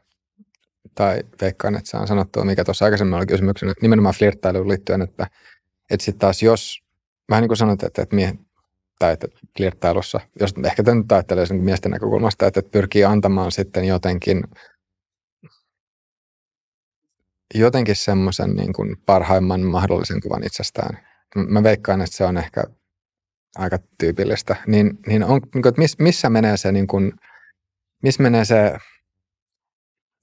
Speaker 2: tai veikkaan, että se on sanottu, mikä tuossa aikaisemmin oli kysymyksenä, nimenomaan flirttailuun liittyen, että, että sitten taas jos, vähän niin kuin sanot, että, että mie, tai että flirttailussa, jos ehkä tämä nyt ajattelee sen miesten näkökulmasta, että, että pyrkii antamaan sitten jotenkin jotenkin semmoisen niin kuin parhaimman mahdollisen kuvan itsestään mä veikkaan, että se on ehkä aika tyypillistä, niin, niin, on, niin kuin, että miss, missä menee se, niin kuin, missä menee se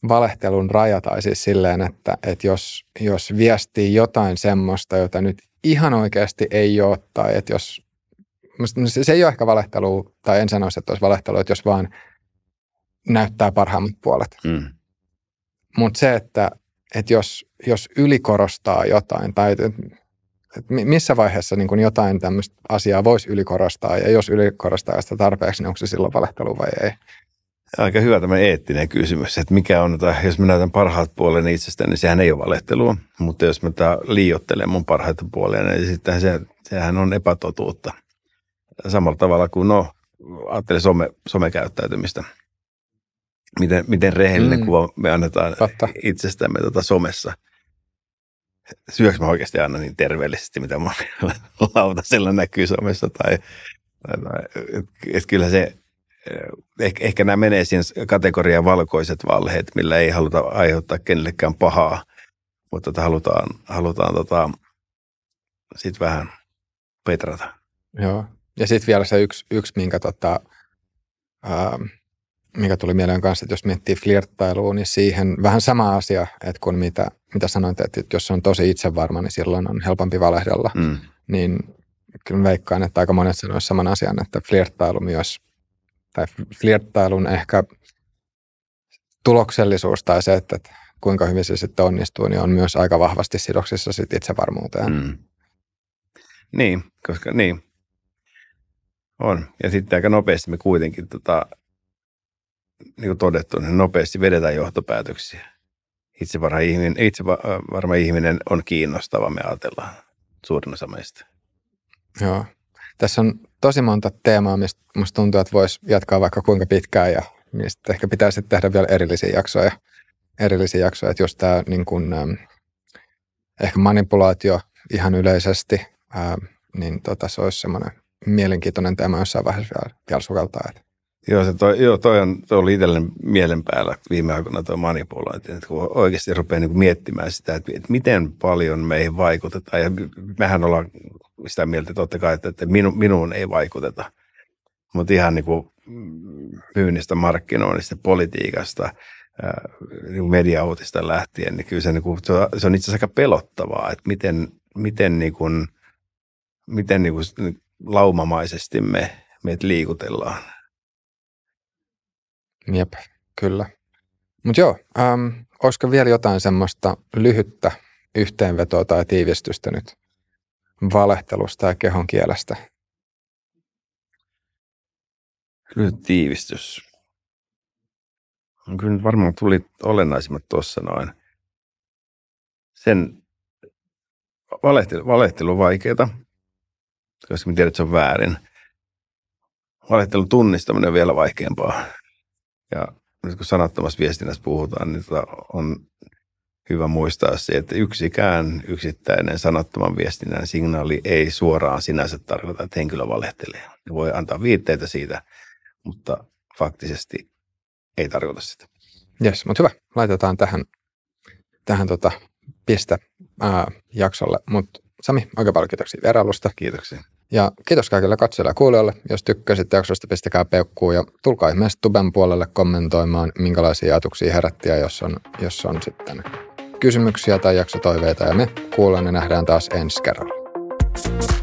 Speaker 2: valehtelun raja tai siis silleen, että, että jos, jos viestii jotain semmoista, jota nyt ihan oikeasti ei ole, tai että jos, se ei ole ehkä valehtelu, tai en sanoisi, että olisi valehtelu, että jos vaan näyttää parhaimmat puolet. Mm. Mutta se, että, että jos, jos ylikorostaa jotain, tai missä vaiheessa niin kun jotain tämmöistä asiaa voisi ylikorostaa, ja jos ylikorostaa sitä tarpeeksi, niin onko se silloin valehtelu vai ei?
Speaker 1: Aika hyvä tämä eettinen kysymys, että mikä on, että jos mä näytän parhaat puolen itsestäni, niin sehän ei ole valehtelua. Mutta jos mä liiottelen mun parhaita puolia, niin sitten se, sehän on epätotuutta. Samalla tavalla kuin, no, ajattelin some, somekäyttäytymistä. Miten, miten rehellinen mm. kuva me annetaan Totta. itsestämme tuota somessa. Syöks mä oikeasti aina niin terveellisesti, mitä mun lautasella näkyy somessa? Tai, tai, tai että kyllä se ehkä, ehkä nämä menee siihen kategoriaan valkoiset valheet, millä ei haluta aiheuttaa kenellekään pahaa, mutta tota halutaan, halutaan tota, sitten vähän petrata.
Speaker 2: Joo. Ja sitten vielä se yksi, yksi minkä, tota, ää, mikä tuli mieleen kanssa, että jos miettii flirttailua, niin siihen vähän sama asia, että kun mitä, mitä sanoit, että jos on tosi itsevarma, niin silloin on helpompi valehdella. Mm. Niin kyllä veikkaan, että aika monet sanoisivat saman asian, että flirttailu myös tai flirttailun ehkä tuloksellisuus tai se, että kuinka hyvin se sitten onnistuu, niin on myös aika vahvasti sidoksissa sit itsevarmuuteen. Mm.
Speaker 1: Niin, koska niin. On. Ja sitten aika nopeasti me kuitenkin, tota, niin kuin todettu, niin nopeasti vedetään johtopäätöksiä. Itsevarma ihminen, itsevarma ihminen on kiinnostava, me ajatellaan suurin osa meistä.
Speaker 2: Joo. Tässä on tosi monta teemaa, mistä musta tuntuu, että voisi jatkaa vaikka kuinka pitkään ja mistä ehkä pitäisi tehdä vielä erillisiä jaksoja. Erillisiä jaksoja, että just tämä niin kuin, ähm, ehkä manipulaatio ihan yleisesti, äh, niin tota, se olisi semmoinen mielenkiintoinen teema jossain vaiheessa vielä, vielä sukeltaa. Että.
Speaker 1: Joo, se toi, joo, toi, on, toi oli itselle mielen päällä viime aikoina tuo manipulointi, että kun oikeasti rupeaa niin miettimään sitä, että, että miten paljon meihin vaikutetaan, ja mehän ollaan sitä mieltä totta kai, että, että minu, minuun ei vaikuteta, mutta ihan niin kuin myynnistä, markkinoinnista, politiikasta, niin mediauutista lähtien, niin kyllä se, niin kuin, se on itse asiassa aika pelottavaa, että miten, miten, niin kuin, miten niin kuin laumamaisesti me, meitä liikutellaan.
Speaker 2: Jep, kyllä. Mutta joo, ähm, olisiko vielä jotain semmoista lyhyttä yhteenvetoa tai tiivistystä nyt valehtelusta ja kehon kielestä?
Speaker 1: Lyhyt tiivistys. Kyllä nyt varmaan tuli olennaisimmat tuossa noin. Sen valehtelu, valehtelu on koska me tiedät, että se on väärin. Valehtelun tunnistaminen on vielä vaikeampaa. Ja nyt kun sanattomassa viestinnässä puhutaan, niin tota on hyvä muistaa se, että yksikään yksittäinen sanattoman viestinnän signaali ei suoraan sinänsä tarkoita, että henkilö valehtelee. Ne voi antaa viitteitä siitä, mutta faktisesti ei tarkoita sitä.
Speaker 2: Jes, mutta hyvä. Laitetaan tähän, tähän tota piste ää, jaksolle. Mutta Sami, oikein paljon kiitoksia vierailusta.
Speaker 1: Kiitoksia.
Speaker 2: Ja kiitos kaikille katsojille ja kuulijoille. Jos tykkäsitte jaksosta, pistäkää peukkuun ja tulkaa ihmeessä tuben puolelle kommentoimaan, minkälaisia ajatuksia herättiä, jos on, jos on sitten kysymyksiä tai jaksotoiveita. Ja me kuulemme ja nähdään taas ensi kerralla.